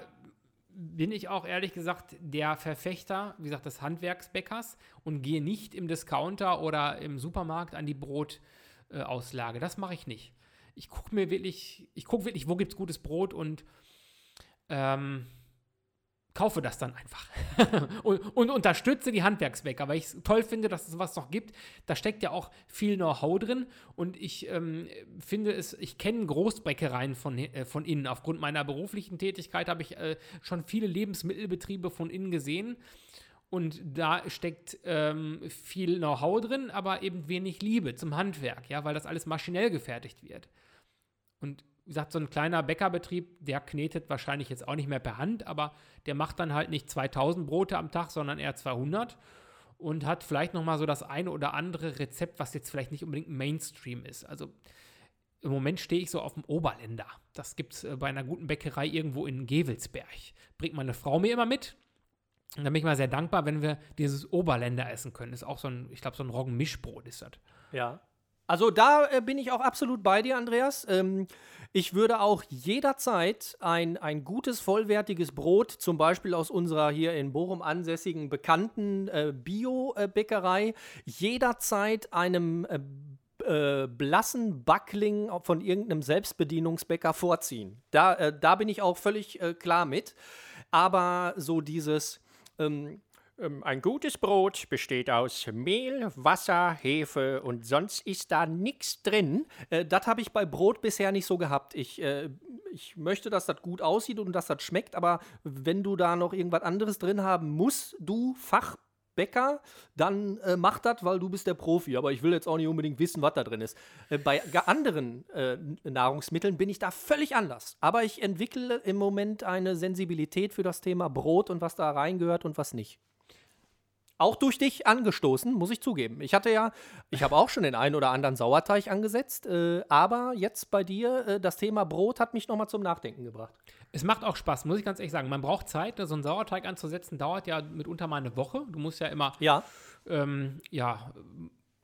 B: bin ich auch ehrlich gesagt der Verfechter, wie gesagt, des Handwerksbäckers und gehe nicht im Discounter oder im Supermarkt an die Brotauslage. das mache ich nicht. Ich gucke mir wirklich, ich gucke wirklich, wo gibt es gutes Brot und ähm, kaufe das dann einfach. und, und unterstütze die Handwerksbäcker, weil ich es toll finde, dass es sowas noch gibt. Da steckt ja auch viel Know-how drin und ich ähm, finde es, ich kenne Großbäckereien von, äh, von innen. Aufgrund meiner beruflichen Tätigkeit habe ich äh, schon viele Lebensmittelbetriebe von innen gesehen. Und da steckt ähm, viel Know-how drin, aber eben wenig Liebe zum Handwerk, ja, weil das alles maschinell gefertigt wird. Und wie gesagt, so ein kleiner Bäckerbetrieb, der knetet wahrscheinlich jetzt auch nicht mehr per Hand, aber der macht dann halt nicht 2000 Brote am Tag, sondern eher 200 und hat vielleicht noch mal so das eine oder andere Rezept, was jetzt vielleicht nicht unbedingt Mainstream ist. Also im Moment stehe ich so auf dem Oberländer. Das gibt es äh, bei einer guten Bäckerei irgendwo in Gevelsberg. Bringt meine Frau mir immer mit. Und da bin ich mal sehr dankbar, wenn wir dieses Oberländer essen können. Ist auch so ein, ich glaube, so ein Roggenmischbrot ist das.
C: Ja. Also da äh, bin ich auch absolut bei dir, Andreas. Ähm, ich würde auch jederzeit ein, ein gutes, vollwertiges Brot, zum Beispiel aus unserer hier in Bochum ansässigen bekannten äh, Bio-Bäckerei, jederzeit einem äh, äh, blassen Backling von irgendeinem Selbstbedienungsbäcker vorziehen. Da, äh, da bin ich auch völlig äh, klar mit. Aber so dieses, ähm, ein gutes Brot besteht aus Mehl, Wasser, Hefe und sonst ist da nichts drin. Äh, das habe ich bei Brot bisher nicht so gehabt. Ich, äh, ich möchte, dass das gut aussieht und dass das schmeckt, aber wenn du da noch irgendwas anderes drin haben musst, du Fachbäcker, dann äh, mach das, weil du bist der Profi. Aber ich will jetzt auch nicht unbedingt wissen, was da drin ist. Bei anderen Nahrungsmitteln bin ich da völlig anders. Aber ich entwickle im Moment eine Sensibilität für das Thema Brot und was da reingehört und was nicht. Auch durch dich angestoßen, muss ich zugeben. Ich hatte ja, ich habe auch schon den einen oder anderen Sauerteig angesetzt, äh, aber jetzt bei dir, äh, das Thema Brot hat mich nochmal zum Nachdenken gebracht.
B: Es macht auch Spaß, muss ich ganz ehrlich sagen. Man braucht Zeit, ne? so einen Sauerteig anzusetzen, dauert ja mitunter mal eine Woche. Du musst ja immer
C: Ja,
B: ähm, ja,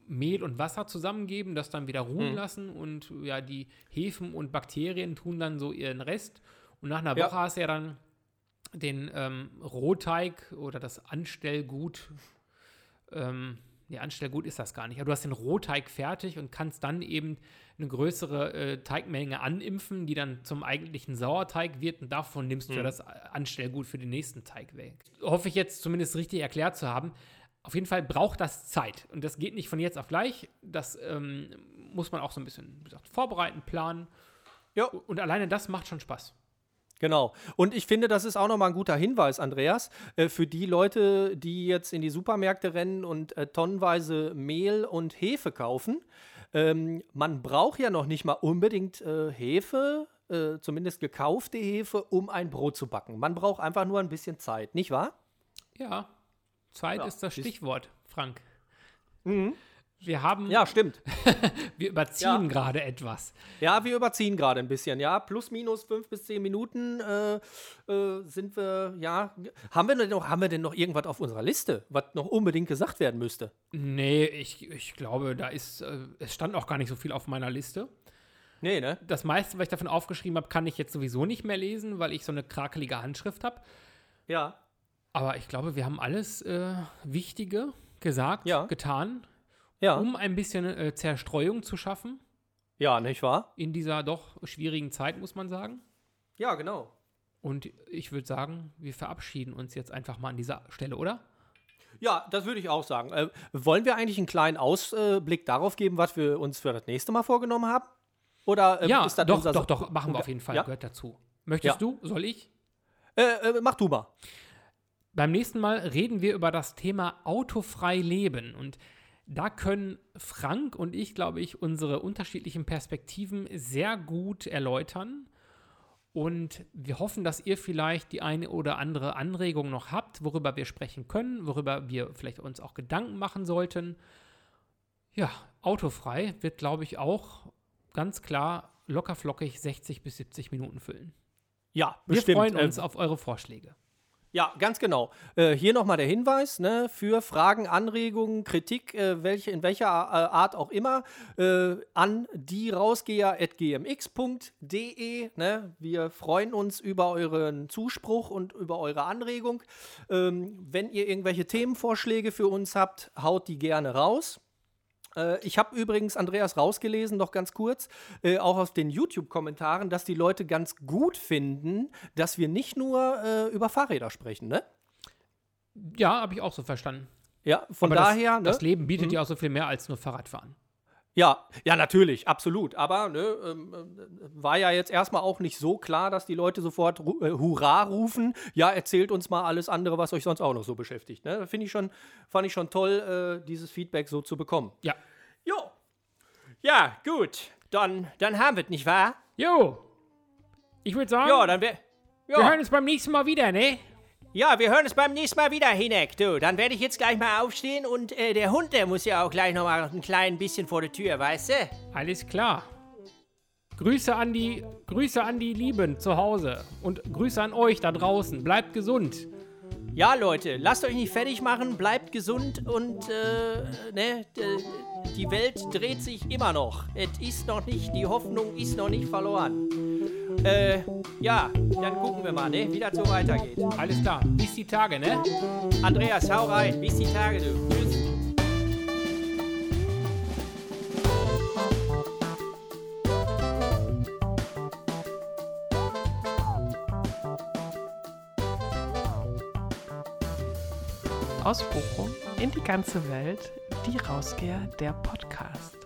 B: Mehl und Wasser zusammengeben, das dann wieder ruhen
C: Mhm.
B: lassen und ja, die Hefen und Bakterien tun dann so ihren Rest. Und nach einer
C: Ja.
B: Woche hast du ja dann den ähm, Rohteig oder das Anstellgut. Ähm, nee, Anstellgut ist das gar nicht. Aber du hast den Rohteig fertig und kannst dann eben eine größere äh, Teigmenge animpfen, die dann zum eigentlichen Sauerteig wird und davon nimmst du ja das Anstellgut für den nächsten Teig weg. Hoffe ich jetzt zumindest richtig erklärt zu haben. Auf jeden Fall braucht das Zeit und das geht nicht von jetzt auf gleich. Das ähm, muss man auch so ein bisschen gesagt, vorbereiten, planen.
C: Ja.
B: Und alleine das macht schon Spaß.
C: Genau. Und ich finde, das ist auch nochmal ein guter Hinweis, Andreas, äh, für die Leute, die jetzt in die Supermärkte rennen und äh, tonnenweise Mehl und Hefe kaufen. Ähm, man braucht ja noch nicht mal unbedingt äh, Hefe, äh, zumindest gekaufte Hefe, um ein Brot zu backen. Man braucht einfach nur ein bisschen Zeit, nicht wahr?
B: Ja, Zeit
C: Ja,
B: ist das Stichwort, Frank. Wir haben,
C: Ja, stimmt.
B: wir überziehen
C: Ja.
B: gerade etwas.
C: Ja, wir überziehen gerade ein bisschen, ja. Plus, minus fünf bis zehn Minuten äh, äh, sind wir, ja. Haben wir, denn noch, haben wir denn noch irgendwas auf unserer Liste, was noch unbedingt gesagt werden müsste?
B: Nee, ich, ich glaube, da ist, äh, es stand auch gar nicht so viel auf meiner Liste.
C: Nee, ne?
B: Das meiste, was ich davon aufgeschrieben habe, kann ich jetzt sowieso nicht mehr lesen, weil ich so eine krakelige Handschrift habe.
C: Ja.
B: Aber ich glaube, wir haben alles äh, Wichtige gesagt,
C: Ja.
B: getan,
C: Ja.
B: um ein bisschen äh, Zerstreuung zu schaffen
C: Ja, nicht wahr?
B: in dieser doch schwierigen Zeit, muss man sagen.
C: Ja, genau.
B: Und ich würde sagen, wir verabschieden uns jetzt einfach mal an dieser Stelle, oder?
C: Ja, das würde ich auch sagen. Äh, wollen wir eigentlich einen kleinen Ausblick darauf geben, was wir uns für das nächste Mal vorgenommen haben? Oder ähm,
B: ja,
C: ist das
B: doch,
C: unser
B: doch, doch, machen wir auf jeden Fall,
C: Ja?
B: gehört dazu. Möchtest
C: Ja.
B: du? Soll ich?
C: Äh, äh, mach du mal.
B: Beim nächsten Mal reden wir über das Thema autofrei leben und da können Frank und ich, glaube ich, unsere unterschiedlichen Perspektiven sehr gut erläutern. Und wir hoffen, dass ihr vielleicht die eine oder andere Anregung noch habt, worüber wir sprechen können, worüber wir vielleicht uns auch Gedanken machen sollten. Ja, autofrei wird, glaube ich, auch ganz klar lockerflockig 60 bis 70 Minuten füllen.
C: Ja,
B: Wir
C: bestimmt.
B: freuen
C: Äh,
B: uns auf eure Vorschläge.
C: Ja, ganz genau. Äh, hier nochmal der Hinweis ne, für Fragen, Anregungen, Kritik, äh, welche, in welcher äh, Art auch immer, äh, an dierausgeher.gmx.de. Ne? Wir freuen uns über euren Zuspruch und über eure Anregung. Ähm, wenn ihr irgendwelche Themenvorschläge für uns habt, haut die gerne raus. Äh, Ich habe übrigens, Andreas, rausgelesen, noch ganz kurz, äh, auch aus den YouTube-Kommentaren, dass die Leute ganz gut finden, dass wir nicht nur äh, über Fahrräder sprechen, ne?
B: Ja, habe ich auch so verstanden.
C: Ja, von
B: Aber
C: daher,
B: das,
C: ne?
B: das Leben bietet ja auch so viel mehr als nur Fahrradfahren.
C: Ja, ja, natürlich, absolut. Aber ne, ähm, äh, war ja jetzt erstmal auch nicht so klar, dass die Leute sofort ru äh, Hurra rufen. Ja, erzählt uns mal alles andere, was euch sonst auch noch so beschäftigt. Ne? Finde ich schon, fand ich schon toll, äh, dieses Feedback so zu bekommen.
B: Ja.
C: Jo. Ja, gut. Dann, dann haben wir es, nicht wahr?
B: Jo. Ich würde sagen,
C: Ja, dann wär,
B: wir hören uns beim nächsten Mal wieder, ne?
C: Ja, wir hören uns beim nächsten Mal wieder, Hinek. Du, dann werde ich jetzt gleich mal aufstehen und äh, der Hund, der muss ja auch gleich noch mal ein klein bisschen vor der Tür, weißt du?
B: Alles klar. Grüße an die, Grüße an die Lieben zu Hause und Grüße an euch da draußen. Bleibt gesund.
C: Ja, Leute, lasst euch nicht fertig machen, bleibt gesund und äh, ne, die Welt dreht sich immer noch. Es ist noch nicht, die Hoffnung ist noch nicht verloren. Äh, ja, dann gucken wir mal, ne, wie das so weitergeht.
B: Alles klar. Bis die Tage, ne?
C: Andreas, hau rein. Bis die Tage, du. Tschüss.
A: Aus Bochum in die ganze Welt, die Rausgeher der Podcast.